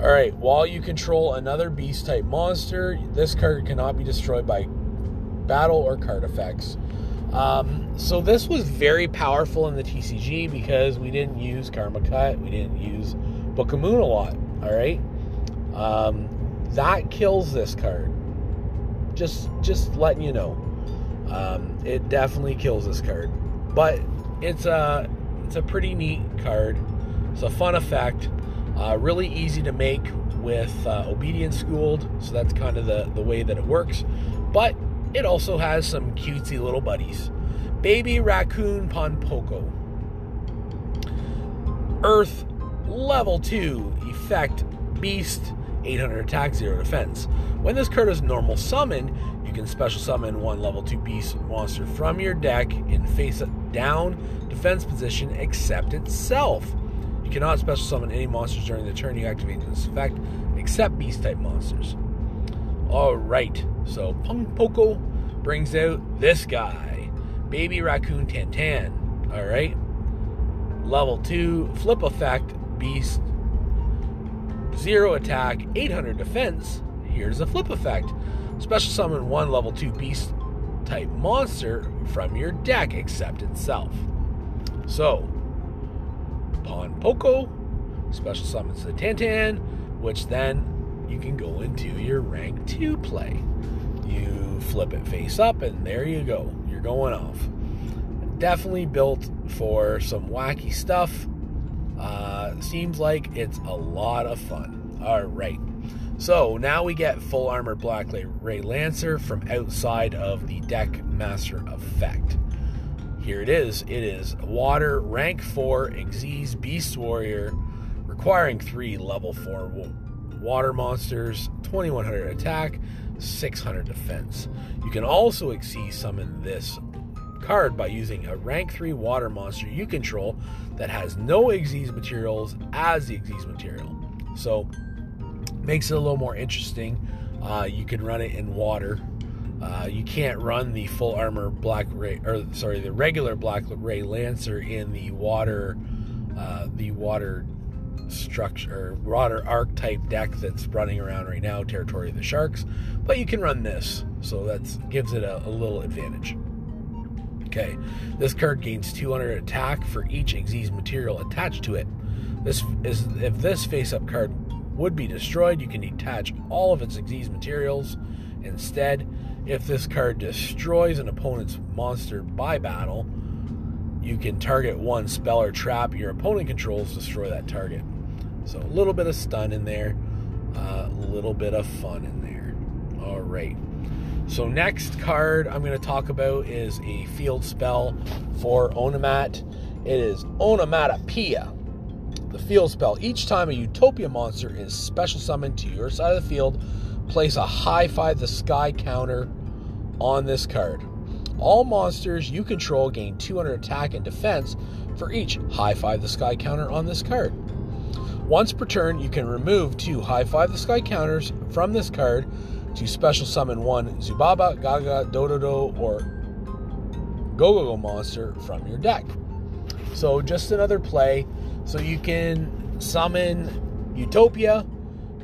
Speaker 1: All right, while you control another beast type monster, this card cannot be destroyed by battle or card effects. Um, so this was very powerful in the TCG because we didn't use Karma Cut, we didn't use Book of Moon a lot. All right, um, that kills this card. Just just letting you know, um, it definitely kills this card. But it's a it's a pretty neat card. It's a fun effect. Uh, really easy to make with uh, Obedience Schooled, so that's kind of the, the way that it works. But it also has some cutesy little buddies. Baby Raccoon Ponpoko. Earth level 2 effect beast 800 attack 0 defense. When this card is normal summon you can special summon one level 2 beast monster from your deck in face down defense position except itself. You cannot special summon any monsters during the turn. You activate this effect except beast type monsters. All right so Ponpoko brings out this guy baby raccoon tantan. All right level 2 flip effect beast zero attack, 800 defense. Here's a flip effect. Special summon one level 2 beast type monster from your deck except itself. So, Pon Poko, special summons the Tantan, which then you can go into your rank 2 play. You flip it face up, and there you go. You're going off. Definitely built for some wacky stuff. Uh, seems like it's a lot of fun. All right. So now we get full armor Black Ray Lancer from outside of the deck master effect. Here it is. It is water rank 4 Xyz Beast Warrior requiring 3 level 4 water monsters, 2100 attack, 600 defense. You can also Xyz summon this card by using a rank 3 water monster you control that has no Xyz materials as the Xyz material. So makes it a little more interesting. Uh, you can run it in water. Uh, you can't run the full armor black ray, or sorry, the regular black ray lancer in the water, uh, the water structure, water archetype deck that's running around right now, territory of the sharks. But you can run this, so that gives it a, a little advantage. Okay, this card gains 200 attack for each Xyz material attached to it. This is if this face-up card would be destroyed, you can detach all of its Xyz materials. Instead, if this card destroys an opponent's monster by battle, you can target one spell or trap your opponent controls, destroy that target. So a little bit of stun in there, a uh, little bit of fun in there. All right. So next card I'm going to talk about is a field spell for Onomat. It is Onomatopoeia the field spell. Each time a Utopia monster is special summoned to your side of the field, place a high five the sky counter on this card. All monsters you control gain 200 attack and defense for each high five the sky counter on this card. Once per turn, you can remove two high five the sky counters from this card to special summon one Zubaba, Gaga, Dododo, or Gogogo monster from your deck. So, just another play so you can summon Utopia,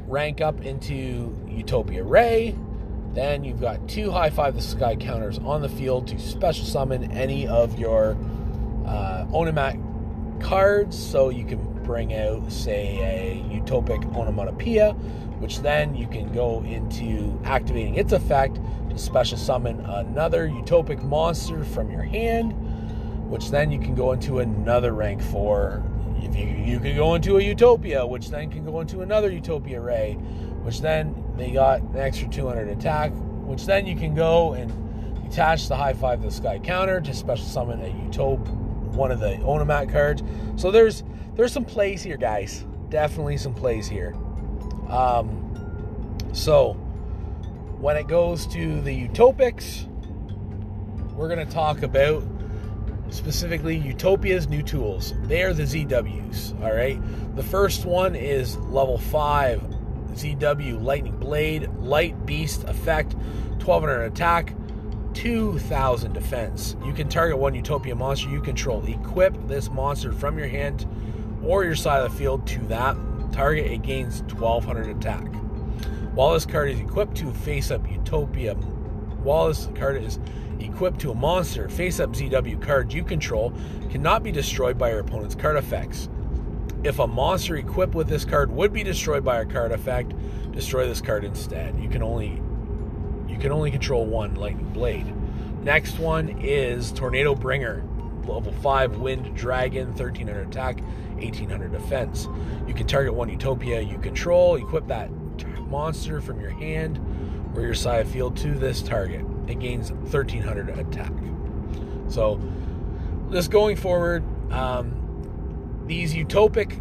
Speaker 1: rank up into Utopia Ray. Then you've got two High Five the Sky counters on the field to special summon any of your uh, Onomat cards. So you can bring out, say, a Utopic Onomatopoeia, which then you can go into activating its effect to special summon another Utopic monster from your hand, which then you can go into another rank 4 if you you can go into a utopia, which then can go into another utopia ray, which then they got an extra 200 attack, which then you can go and attach the high five of the sky counter to special summon a utop one of the onomat cards. So there's there's some plays here, guys. Definitely some plays here. Um, so when it goes to the utopics, we're gonna talk about specifically Utopia's new tools. They are the ZWs, all right? The first one is level 5 ZW Lightning Blade, Light Beast effect, 1200 attack, 2000 defense. You can target one Utopia monster you control. Equip this monster from your hand or your side of the field to that target. It gains 1200 attack. While this card is equipped to face up Utopia, while this card is equipped to a monster face up ZW card you control cannot be destroyed by your opponent's card effects. If a monster equipped with this card would be destroyed by a card effect, destroy this card instead. You can only you can only control one lightning blade. Next one is Tornado Bringer. Level 5 Wind Dragon, 1300 attack, 1800 defense. You can target one Utopia you control, equip that monster from your hand or your side field to this target it gains 1300 attack. So, just going forward, um, these utopic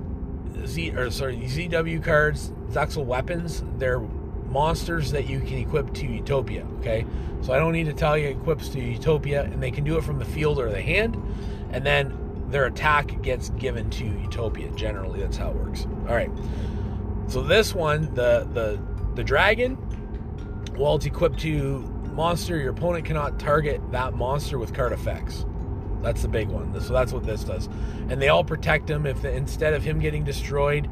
Speaker 1: Z or sorry ZW cards, Zexal weapons, they're monsters that you can equip to Utopia. Okay, so I don't need to tell you equips to Utopia, and they can do it from the field or the hand, and then their attack gets given to Utopia. Generally, that's how it works. All right. So this one, the the the dragon, well, it's equipped to monster, your opponent cannot target that monster with card effects. That's the big one. So that's what this does. And they all protect him. If instead of him getting destroyed,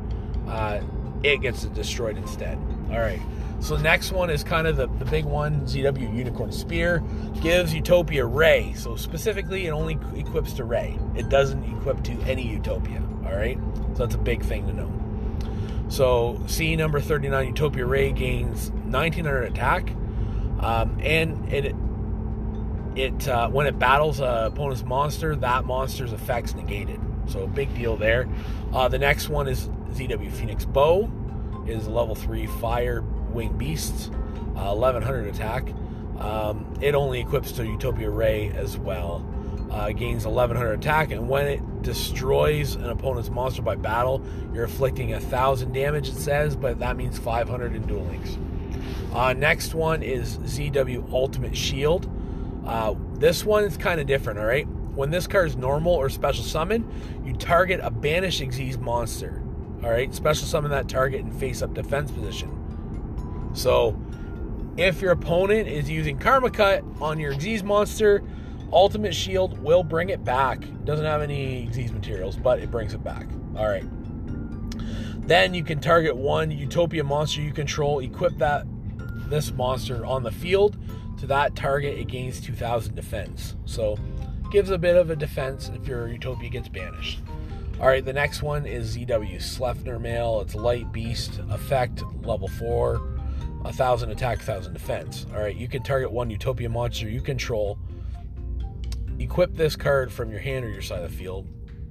Speaker 1: uh,
Speaker 2: it gets destroyed instead. All right. So the next one is kind of the, the big one, ZW Unicorn Spear. Gives Utopia Ray. So specifically, it only equips to Ray. It doesn't equip to any Utopia. All right. So that's a big thing to know. So C number 39 Utopia Ray gains 1900 attack, um, and it it uh, when it battles a opponent's monster, that monster's effects negated. So big deal there. Uh, the next one is ZW Phoenix Bow, is level three fire wing beasts, uh, 1100 attack. Um, it only equips to Utopia Ray as well. Uh, gains 1100 attack, and when it destroys an opponent's monster by battle, you're inflicting a thousand damage. It says, but that means 500 in Duel Links. Uh, next one is ZW Ultimate Shield. Uh, this one is kind of different, all right? When this card is normal or special summon, you target a banished Xyz monster. All right, special summon that target and face up defense position. So, if your opponent is using Karma Cut on your Xyz monster, Ultimate Shield will bring it back. It doesn't have any Xyz materials, but it brings it back. All right. Then you can target one Utopia monster you control, equip that this monster on the field to that target. It gains 2,000 defense. So, gives a bit of a defense if your Utopia gets banished. All right, the next one is ZW Sleipnir Mail. It's light beast effect level four, a thousand attack, thousand defense. All right, you can target one Utopia monster you control. Equip this card from your hand or your side of the field.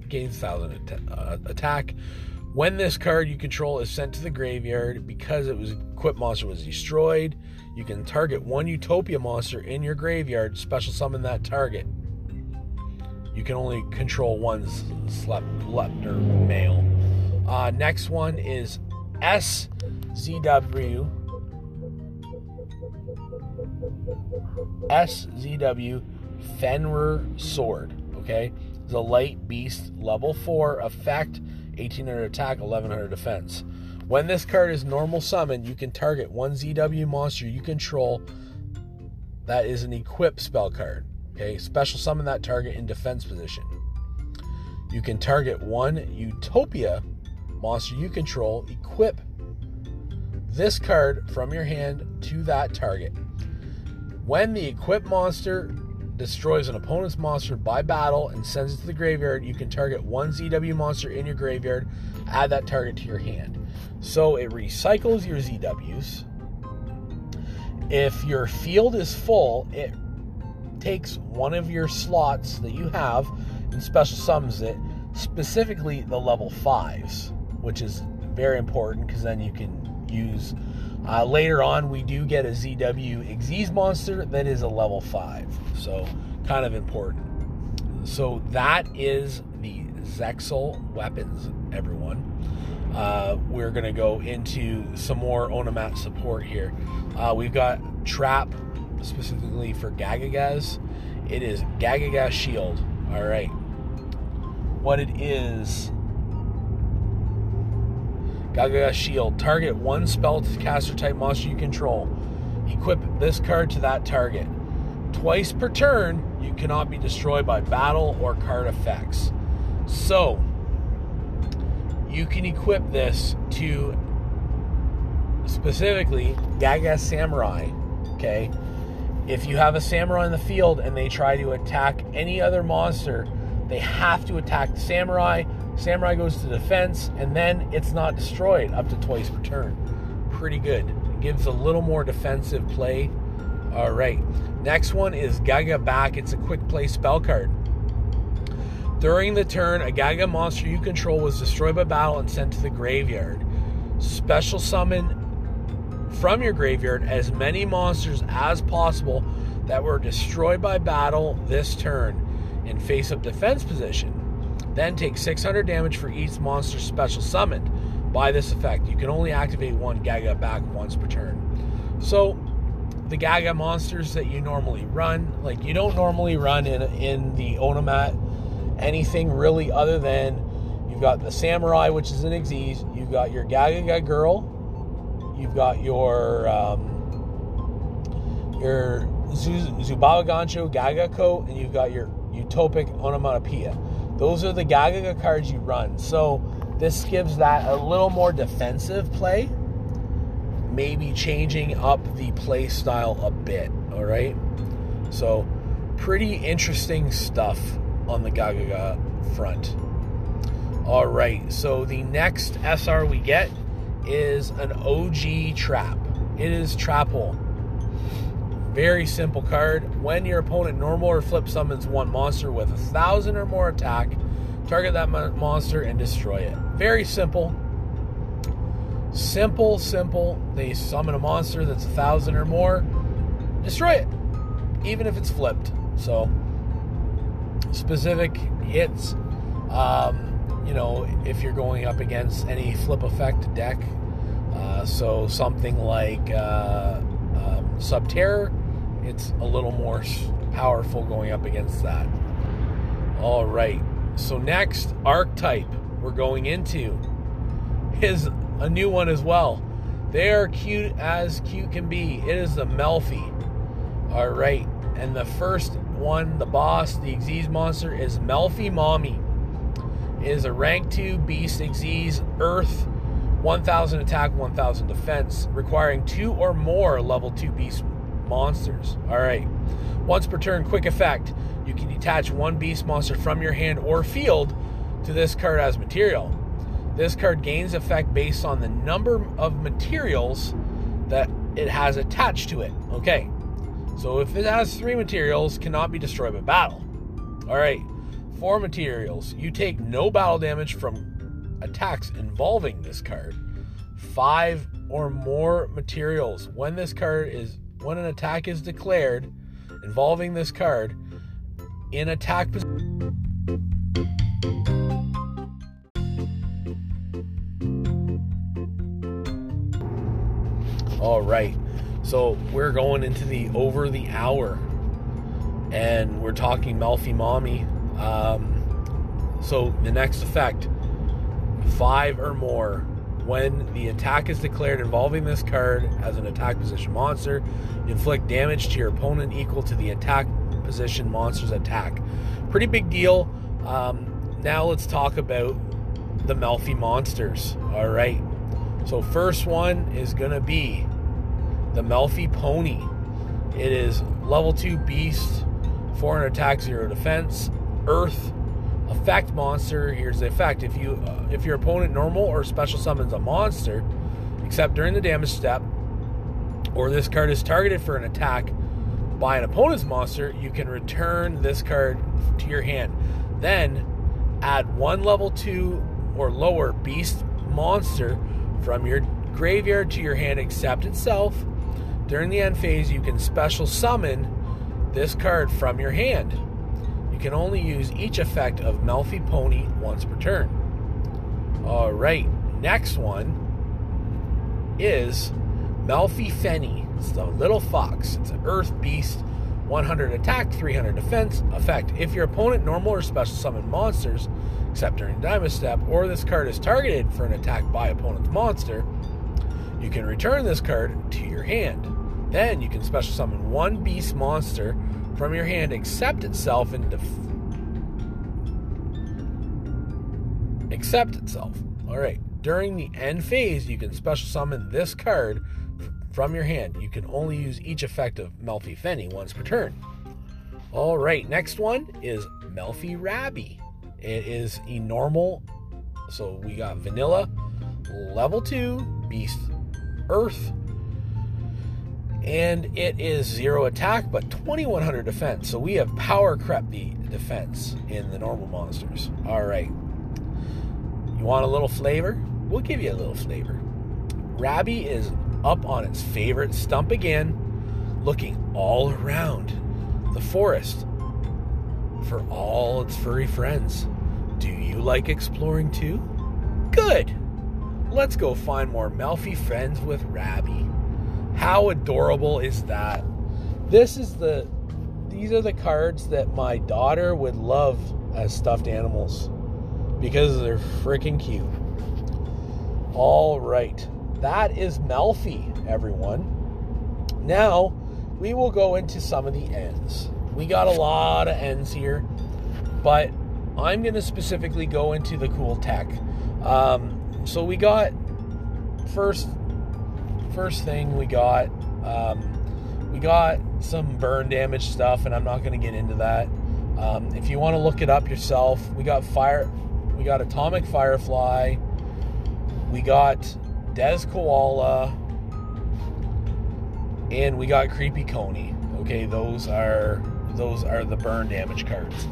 Speaker 2: Gains thousand at- uh, attack. When this card you control is sent to the graveyard because it was equipped monster was destroyed, you can target one Utopia monster in your graveyard. Special summon that target. You can only control one Sleipnir Mail. Uh, next one is SZW. SZW Fenrir Sword. Okay, a light beast, level four effect, 1800 attack, 1100 defense. When this card is normal summon, you can target one ZW monster you control that is an equip spell card. Okay, special summon that target in defense position. You can target one Utopia monster you control, equip this card from your hand to that target. When the equipped monster destroys an opponent's monster by battle and sends it to the graveyard, you can target one ZW monster in your graveyard, add that target to your hand. So it recycles your ZWs. If your field is full, it takes one of your slots that you have and special summons it, specifically the level fives, which is very important because then you can use. Uh, later on, we do get a ZW Xyz monster that is a level five, so kind of important. So that is the Zexal weapons, everyone. Uh, we're going to go into some more Onomat support here. Uh, we've got Trap specifically for Gagagas. It is Gagaga Shield. All right. What it is Gagaga Shield. Target one spell caster type monster you control. Equip this card to that target. Twice per turn, you cannot be destroyed by battle or card effects. So, you can equip this to specifically Gaga Samurai. Okay, if you have a samurai in the field and they try to attack any other monster, they have to attack the samurai. Samurai goes to defense, and then it's not destroyed up to twice per turn. Pretty good. It gives a little more defensive play. All right. Next one is Gaga Back. It's a quick play spell card. During the turn, a Gaga monster you control was destroyed by battle and sent to the graveyard. Special summon from your graveyard as many monsters as possible that were destroyed by battle this turn in face up defense position. Then take 600 damage for each monster special summoned by this effect. You can only activate one Gaga back once per turn. So, the Gaga monsters that you normally run, like you don't normally run in in the Onomat anything really other than you've got the Samurai, which is an Xyz, you've got your Gaga Girl, You've got your um, your Zubaba Gancho Gagako, and you've got your Utopic Onomatopoeia. Those are the Gagaga cards you run. So This gives that a little more defensive play, maybe changing up the play style a bit. All right. So, pretty interesting stuff on the Gagaga front. All right. So, the next SR we get is an OG trap. It is trap hole. Very simple card. When your opponent normal or flip summons one monster with a thousand or more attack, target that monster and destroy it. Very simple. Simple, simple. They summon a monster that's a thousand or more, destroy it, even if it's flipped. So, specific hits. Um, you know, if you're going up against any flip effect deck, uh, so something like uh, um, Subterror, it's a little more powerful going up against that. All right. So next archetype we're going into is a new one as well. They are cute as cute can be. It is the Melffy. All right. And the first one, the boss, the Xyz monster, is Melffy Mommy. It is a rank 2 beast Xyz Earth 1000 attack, 1000 defense, requiring two or more level 2 beast monsters. All right. Once per turn, quick effect. You can detach one beast monster from your hand or field to this card as material. This card gains effect based on the number of materials that it has attached to it. Okay. So if it has three materials, cannot be destroyed by battle. All right. Four materials. You take no battle damage from attacks involving this card. Five or more materials. When this card is when an attack is declared involving this card in attack position. All right. So we're going into the over the hour and we're talking Melffy Mommy. Um, so the next effect five or more when the attack is declared involving this card as an attack position monster, inflict damage to your opponent equal to the attack position monster's attack. Pretty big deal. Um, now let's talk about the Melffy monsters. All right. So first one is going to be the Melffy Pony. It is level 2 beast, 400 attack, 0 defense, earth, effect monster. Here's the effect: if you uh, if your opponent normal or special summons a monster, except during the damage step, or this card is targeted for an attack by an opponent's monster, you can return this card to your hand. Then add one level two or lower beast monster from your graveyard to your hand, except itself. During the end phase, you can special summon this card from your hand. You can only use each effect of Melffy Pony once per turn. Alright, next one is Melffy Fenny. It's the little fox. It's an earth beast, 100 attack, 300 defense. Effect if your opponent normal or special summon monsters, except during damage step, or this card is targeted for an attack by opponent's monster, you can return this card to your hand. Then you can special summon one beast monster from your hand accept itself and def- accept itself. All right. During the end phase, you can special summon this card from your hand. You can only use each effect of Melffy Fenny once per turn. All right. Next one is Melffy Rabby. It is a normal. So we got vanilla, level two, beast, earth, and it is zero attack but 2100 defense. So we have power crept the defense in the normal monsters. All right. You want a little flavor? We'll give you a little flavor. Rabby is up on its favorite stump again, looking all around the forest for all its furry friends. Do you like exploring too? Good. Let's go find more Melffy friends with Rabby. How adorable is that? This is the these are the cards that my daughter would love as stuffed animals because they're freaking cute. All right. That is Melffy, everyone. Now, we will go into some of the ends. We got a lot of ends here, but I'm going to specifically go into the cool tech. Um, so we got first first thing we got um, we got some burn damage stuff, and I'm not going to get into that. Um, if you want to look it up yourself, we got fire, we got atomic firefly, we got Des Koala, and we got creepy coney. Okay, those are those are the burn damage cards.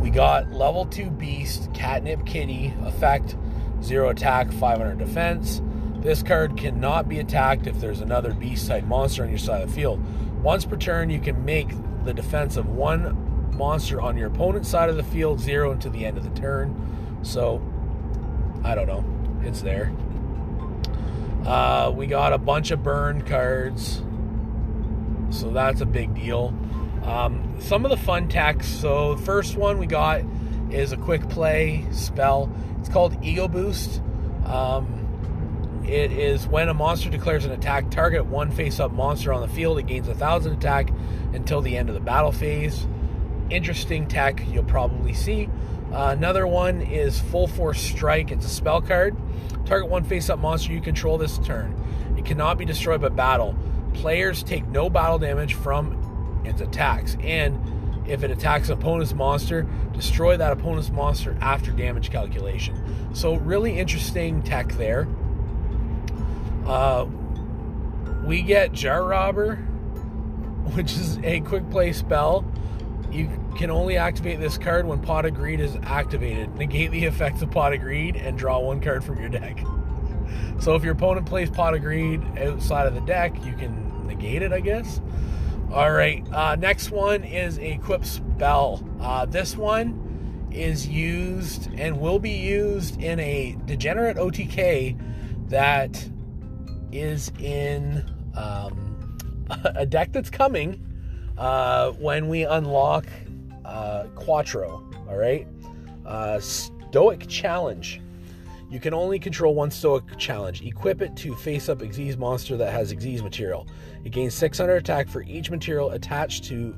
Speaker 2: We got level two beast, catnip kitty, effect zero attack, 500 defense. This card cannot be attacked if there's another beast type monster on your side of the field. Once per turn, you can make the defense of one monster on your opponent's side of the field zero until the end of the turn. So, I don't know. It's there. Uh, we got a bunch of burn cards. So that's a big deal. Um, some of the fun text. So, the first one we got is a quick play spell. It's called Ego Boost. Um, it is when a monster declares an attack, target one face up monster on the field. It gains a thousand attack until the end of the battle phase. Interesting tech you'll probably see. Uh, another one is Full Force Strike. It's a spell card. Target one face up monster you control this turn. It cannot be destroyed by battle. Players take no battle damage from its attacks. And if it attacks an opponent's monster, destroy that opponent's monster after damage calculation. So, really interesting tech there. Uh, we get Jar Robber, which is a quick play spell. You can only activate this card when Pot of Greed is activated. Negate the effects of Pot of Greed and draw one card from your deck. So if your opponent plays Pot of Greed outside of the deck, you can negate it, I guess. All right, uh, next one is a equip spell. Uh, this one is used and will be used in a degenerate OTK that is in um, a deck that's coming uh, when we unlock uh, Quattro. All right, uh, Stoic Challenge. You can only control one Stoic Challenge. Equip it to face up Xyz monster that has Xyz material. It gains 600 attack for each material attached to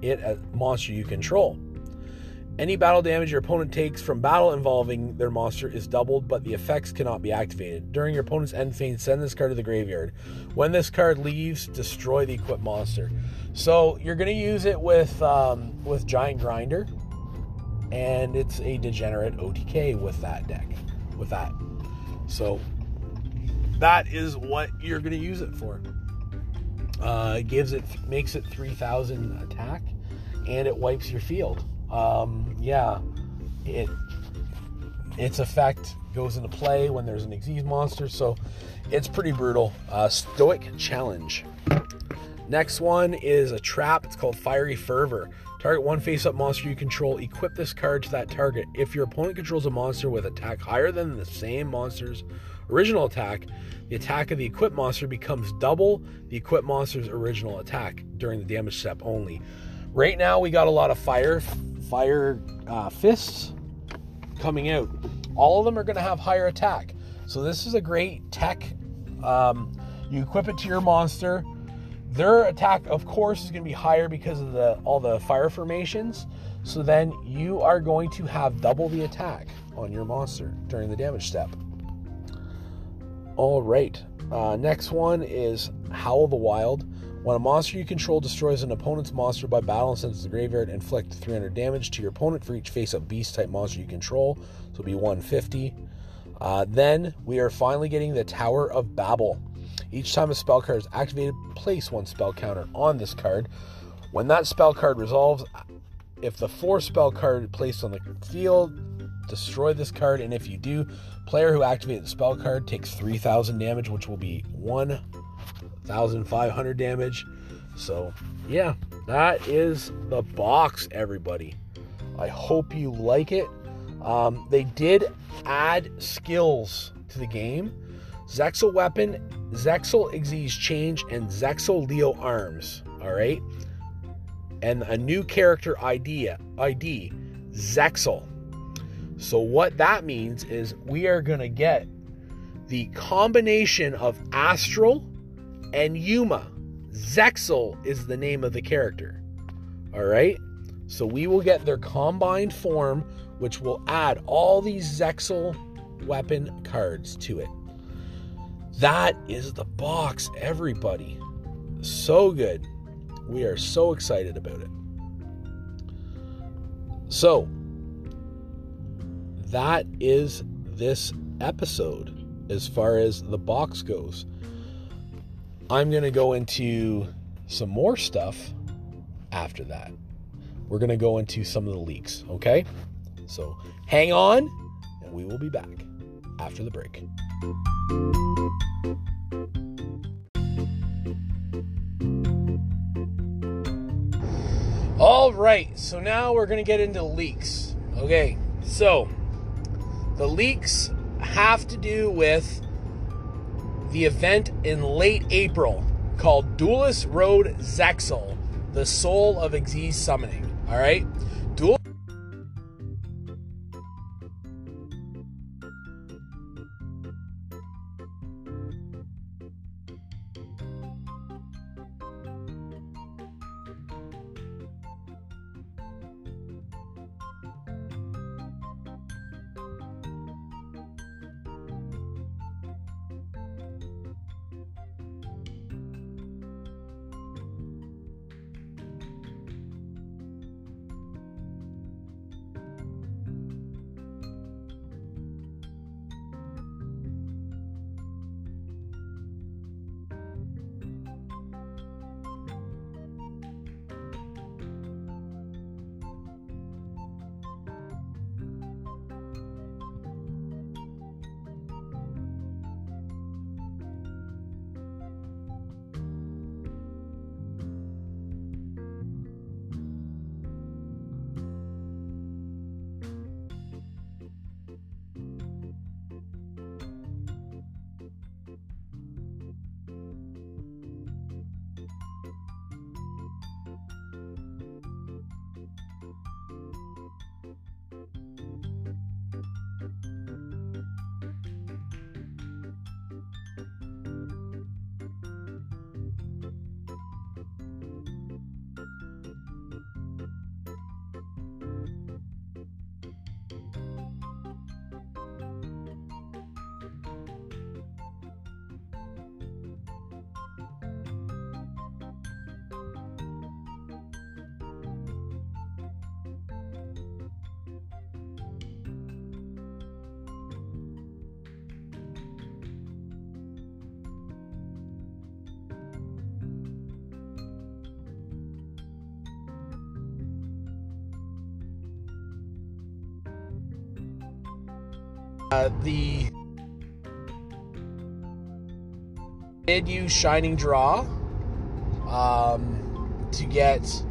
Speaker 2: it monster you control. Any battle damage your opponent takes from battle involving their monster is doubled, but the effects cannot be activated. During your opponent's end phase, send this card to the graveyard. When this card leaves, destroy the equipped monster. So you're going to use it with um, with Giant Grinder, and it's a degenerate OTK with that deck. With that, so that is what you're going to use it for. Uh, it gives it makes it 3,000 attack, and it wipes your field um, yeah, it its effect goes into play when there's an Xyz monster, so it's pretty brutal. Uh, Stoic Challenge. Next one is a trap. It's called Fiery Fervor. Target one face up monster you control. Equip this card to that target. If your opponent controls a monster with attack higher than the same monster's original attack, the attack of the equipped monster becomes double the equipped monster's original attack during the damage step only. Right now, we got a lot of fire fire uh, fists coming out. All of them are going to have higher attack. So this is a great tech. Um, you equip it to your monster. Their attack, of course, is going to be higher because of the all the fire formations. So then you are going to have double the attack on your monster during the damage step. All right. Uh, next one is Howl the Wild. When a monster you control destroys an opponent's monster by battle and sends to the graveyard, inflict 300 damage to your opponent for each face-up beast type monster you control. So it'll be 150. Uh, then we are finally getting the Tower of Babel. Each time a spell card is activated, place one spell counter on this card. When that spell card resolves, if the four spell card placed on the field, destroy this card, and if you do, player who activated the spell card takes 3,000 damage, which will be one 1,500 damage. So, yeah, that is the box, everybody. I hope you like it. Um, they did add skills to the game Zexal Weapon, Zexal Xyz Change, and Zexal Leo Arms. All right. And a new character ID, ID Zexal. So, what that means is we are going to get the combination of Astral and Yuma. Zexal is the name of the character. All right? So we will get their combined form, which will add all these Zexal weapon cards to it. That is the box, everybody. So good. We are so excited about it. So, that is this episode as far as the box goes. I'm going to go into some more stuff after that. We're going to go into some of the leaks, okay? So hang on, and we will be back after the break. All right, so now we're going to get into leaks. Okay, so the leaks have to do with the event in late April called Duelist Road Zexal, the soul of Xyz summoning. All right, did use Shining Draw um, to get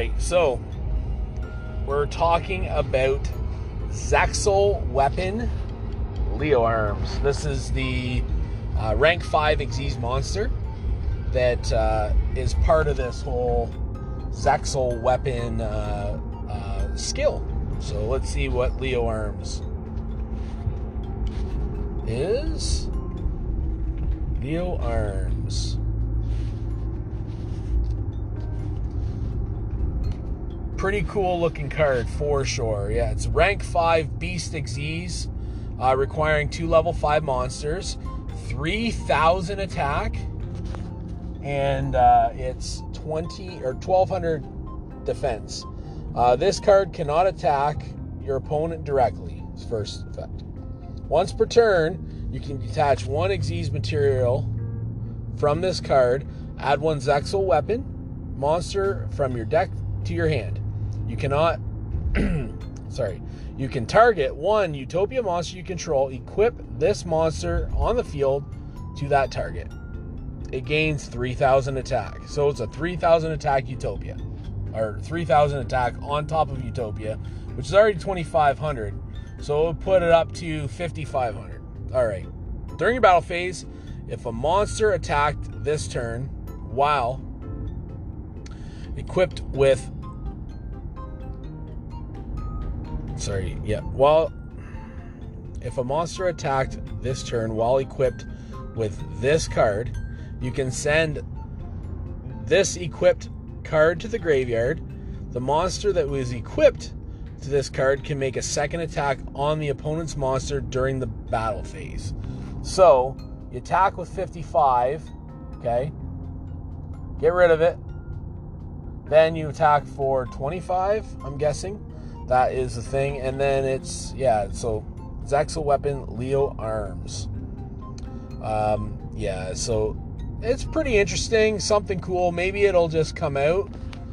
Speaker 2: right, so we're talking about Zexal Weapon Leo Arms. This is the uh, rank 5 Xyz monster that uh, is part of this whole Zexal Weapon uh, uh skill. So let's see what Leo Arms is. Leo Arms. Pretty cool looking card for sure. Yeah, it's rank 5 Beast Xyz, uh, requiring two level 5 monsters, 3,000 attack, and uh, it's 20 or 1,200 defense. Uh, this card cannot attack your opponent directly. Its first effect. Once per turn, you can detach one Xyz material from this card, add one Zexal weapon monster from your deck to your hand. You cannot, sorry, you can target one Utopia monster you control, equip this monster on the field to that target. It gains 3,000 attack. So it's a 3,000 attack Utopia, or 3,000 attack on top of Utopia, which is already 2,500. So would put it up to 5,500. All right. During your battle phase, if a monster attacked this turn while equipped with. Sorry, yeah. Well, If a monster attacked this turn while equipped with this card, you can send this equipped card to the graveyard. The monster that was equipped to this card can make a second attack on the opponent's monster during the battle phase. So, you attack with 55, okay? Get rid of it. Then you attack for 25, I'm guessing. That is the thing. And then it's, yeah, so Zexal Weapon, Leo Arms. Um, yeah, so it's pretty interesting. Something cool. Maybe it'll just come out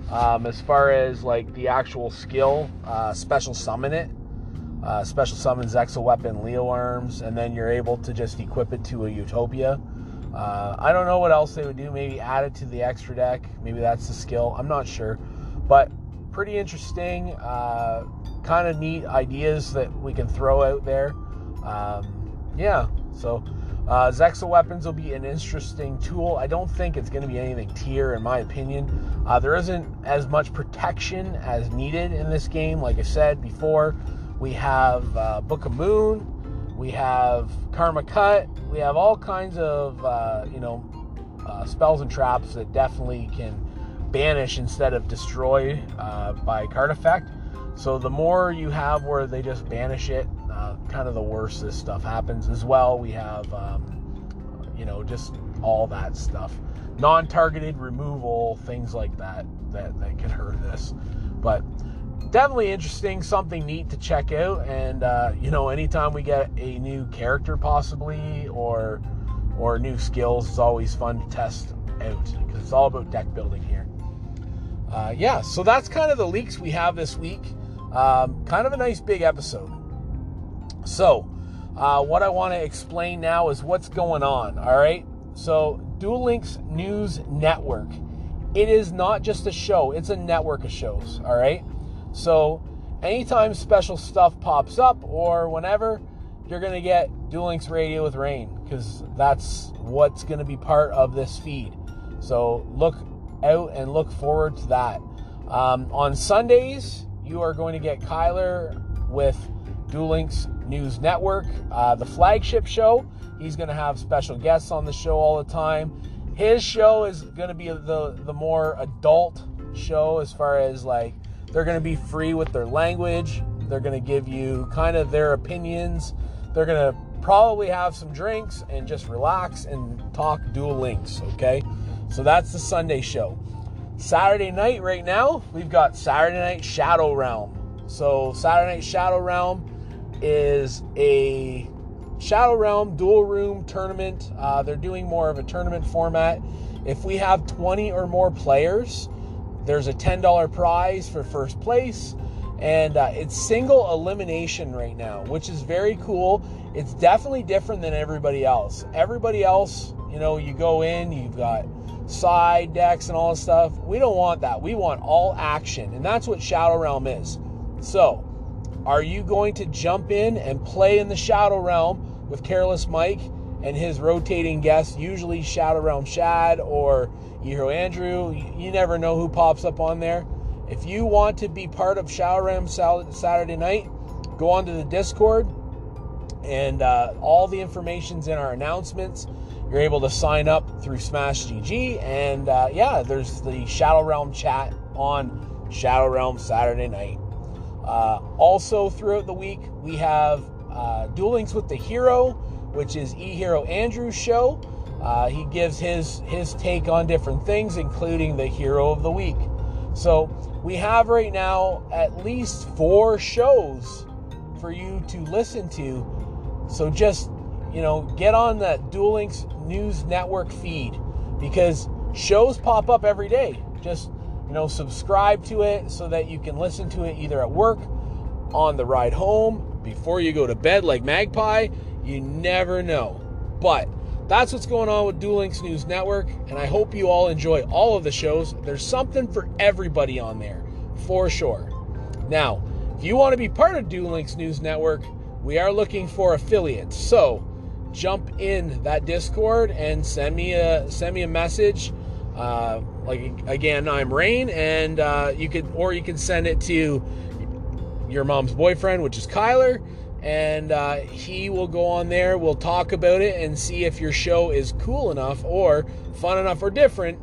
Speaker 2: um, as far as like the actual skill, uh, special summon it, uh, special summon Zexal Weapon, Leo Arms, and then you're able to just equip it to a Utopia. Uh, I don't know what else they would do. Maybe add it to the extra deck. Maybe that's the skill. I'm not sure, but pretty interesting. Uh, kind of neat ideas that we can throw out there. Um, yeah, so uh, Zexal weapons will be an interesting tool. I don't think it's going to be anything tier, in my opinion. Uh, there isn't as much protection as needed in this game. Like I said before, we have uh, Book of Moon, we have Karma Cut, we have all kinds of uh, you know uh, spells and traps that definitely can banish instead of destroy uh, by card effect. So the more you have where they just banish it, uh, kind of the worse this stuff happens as well. We have, um, you know, just all that stuff, non-targeted removal, things like that that that can hurt this. But definitely interesting, something neat to check out. And uh, you know, anytime we get a new character, possibly or or new skills, it's always fun to test out because it's all about deck building here. Uh, yeah, so that's kind of the leaks we have this week. Um, kind of a nice big episode. So, uh, what I want to explain now is what's going on. All right. So, Duel Links News Network. It is not just a show; it's a network of shows. All right. So, anytime special stuff pops up or whenever, you're gonna get Duel Links Radio with Rain because that's what's gonna be part of this feed. So look out and look forward to that. Um, on Sundays, you are going to get Kyler with Duel Links News Network, uh, the flagship show. He's going to have special guests on the show all the time. His show is going to be the the more adult show as far as like they're going to be free with their language. They're going to give you kind of their opinions. They're going to probably have some drinks and just relax and talk Duel Links, okay? So that's the Sunday show. Saturday night, right now, we've got Saturday Night Shadow Realm. So, Saturday Night Shadow Realm is a Shadow Realm duel room tournament. Uh, they're doing more of a tournament format. If we have 20 or more players, there's a $10 prize for first place. And uh, it's single elimination right now, which is very cool. It's definitely different than everybody else. Everybody else, you know, you go in, you've got side decks and all this stuff. We don't want that. We want all action, and that's what Shadow Realm is. So, are you going to jump in and play in the Shadow Realm with Careless Mike and his rotating guests, usually Shadow Realm Shad or Hero Andrew? You never know who pops up on there. If you want to be part of Shadow Realm Saturday night, go onto the Discord, and uh, all the information's in our announcements. You're able to sign up through Smash GG, and uh, yeah, there's the Shadow Realm chat on Shadow Realm Saturday night. Uh, also, throughout the week, we have uh, with the Hero, which is E Hero Andrew's show. Uh, he gives his his take on different things, including the Hero of the Week. So we have right now at least four shows for you to listen to. So just you know, get on Duel Links News Network feed because shows pop up every day. Just you know, subscribe to it so that you can listen to it either at work, on the ride home, before you go to bed, like Magpie. You never know. But that's what's going on with Links News Network, and I hope you all enjoy all of the shows. There's something for everybody on there, for sure. Now, if you want to be part of Links News Network, we are looking for affiliates. So jump in that Discord and send me a send me a message. Uh, like again, I'm Rain, and uh, you could or you can send it to your mom's boyfriend, which is Kyler, and uh, he will go on there. We'll talk about it and see if your show is cool enough or fun enough or different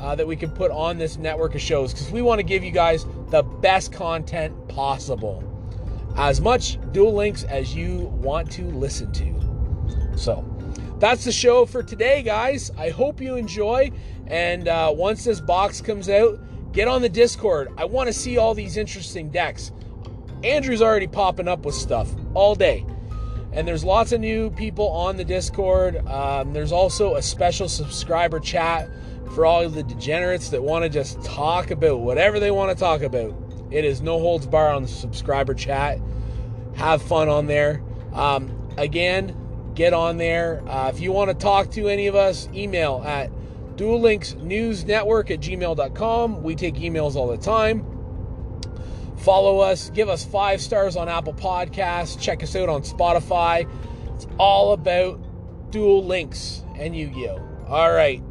Speaker 2: uh, that we can put on this network of shows because we want to give you guys the best content possible. As much Duel Links as you want to listen to. So that's the show for today, guys. I hope you enjoy. And uh, once this box comes out, get on the Discord. I want to see all these interesting decks. Andrew's already popping up with stuff all day. And there's lots of new people on the Discord. Um, there's also a special subscriber chat for all the degenerates that want to just talk about whatever they want to talk about. It is no holds bar on the subscriber chat. Have fun on there. Um, again, get on there. Uh, if you want to talk to any of us, email at Duel Links News Network at gmail.com. We take emails all the time. Follow us, give us five stars on Apple Podcasts, check us out on Spotify. It's all about Duel Links and Yu Gi Oh! All right.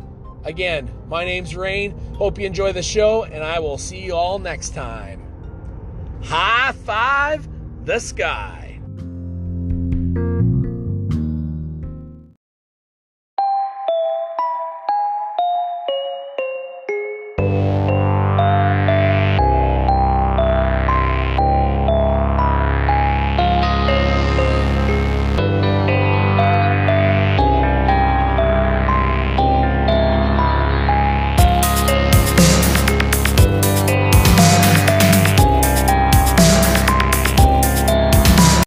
Speaker 2: Again, my name's Rain. Hope you enjoy the show, and I will see you all next time. High five the sky.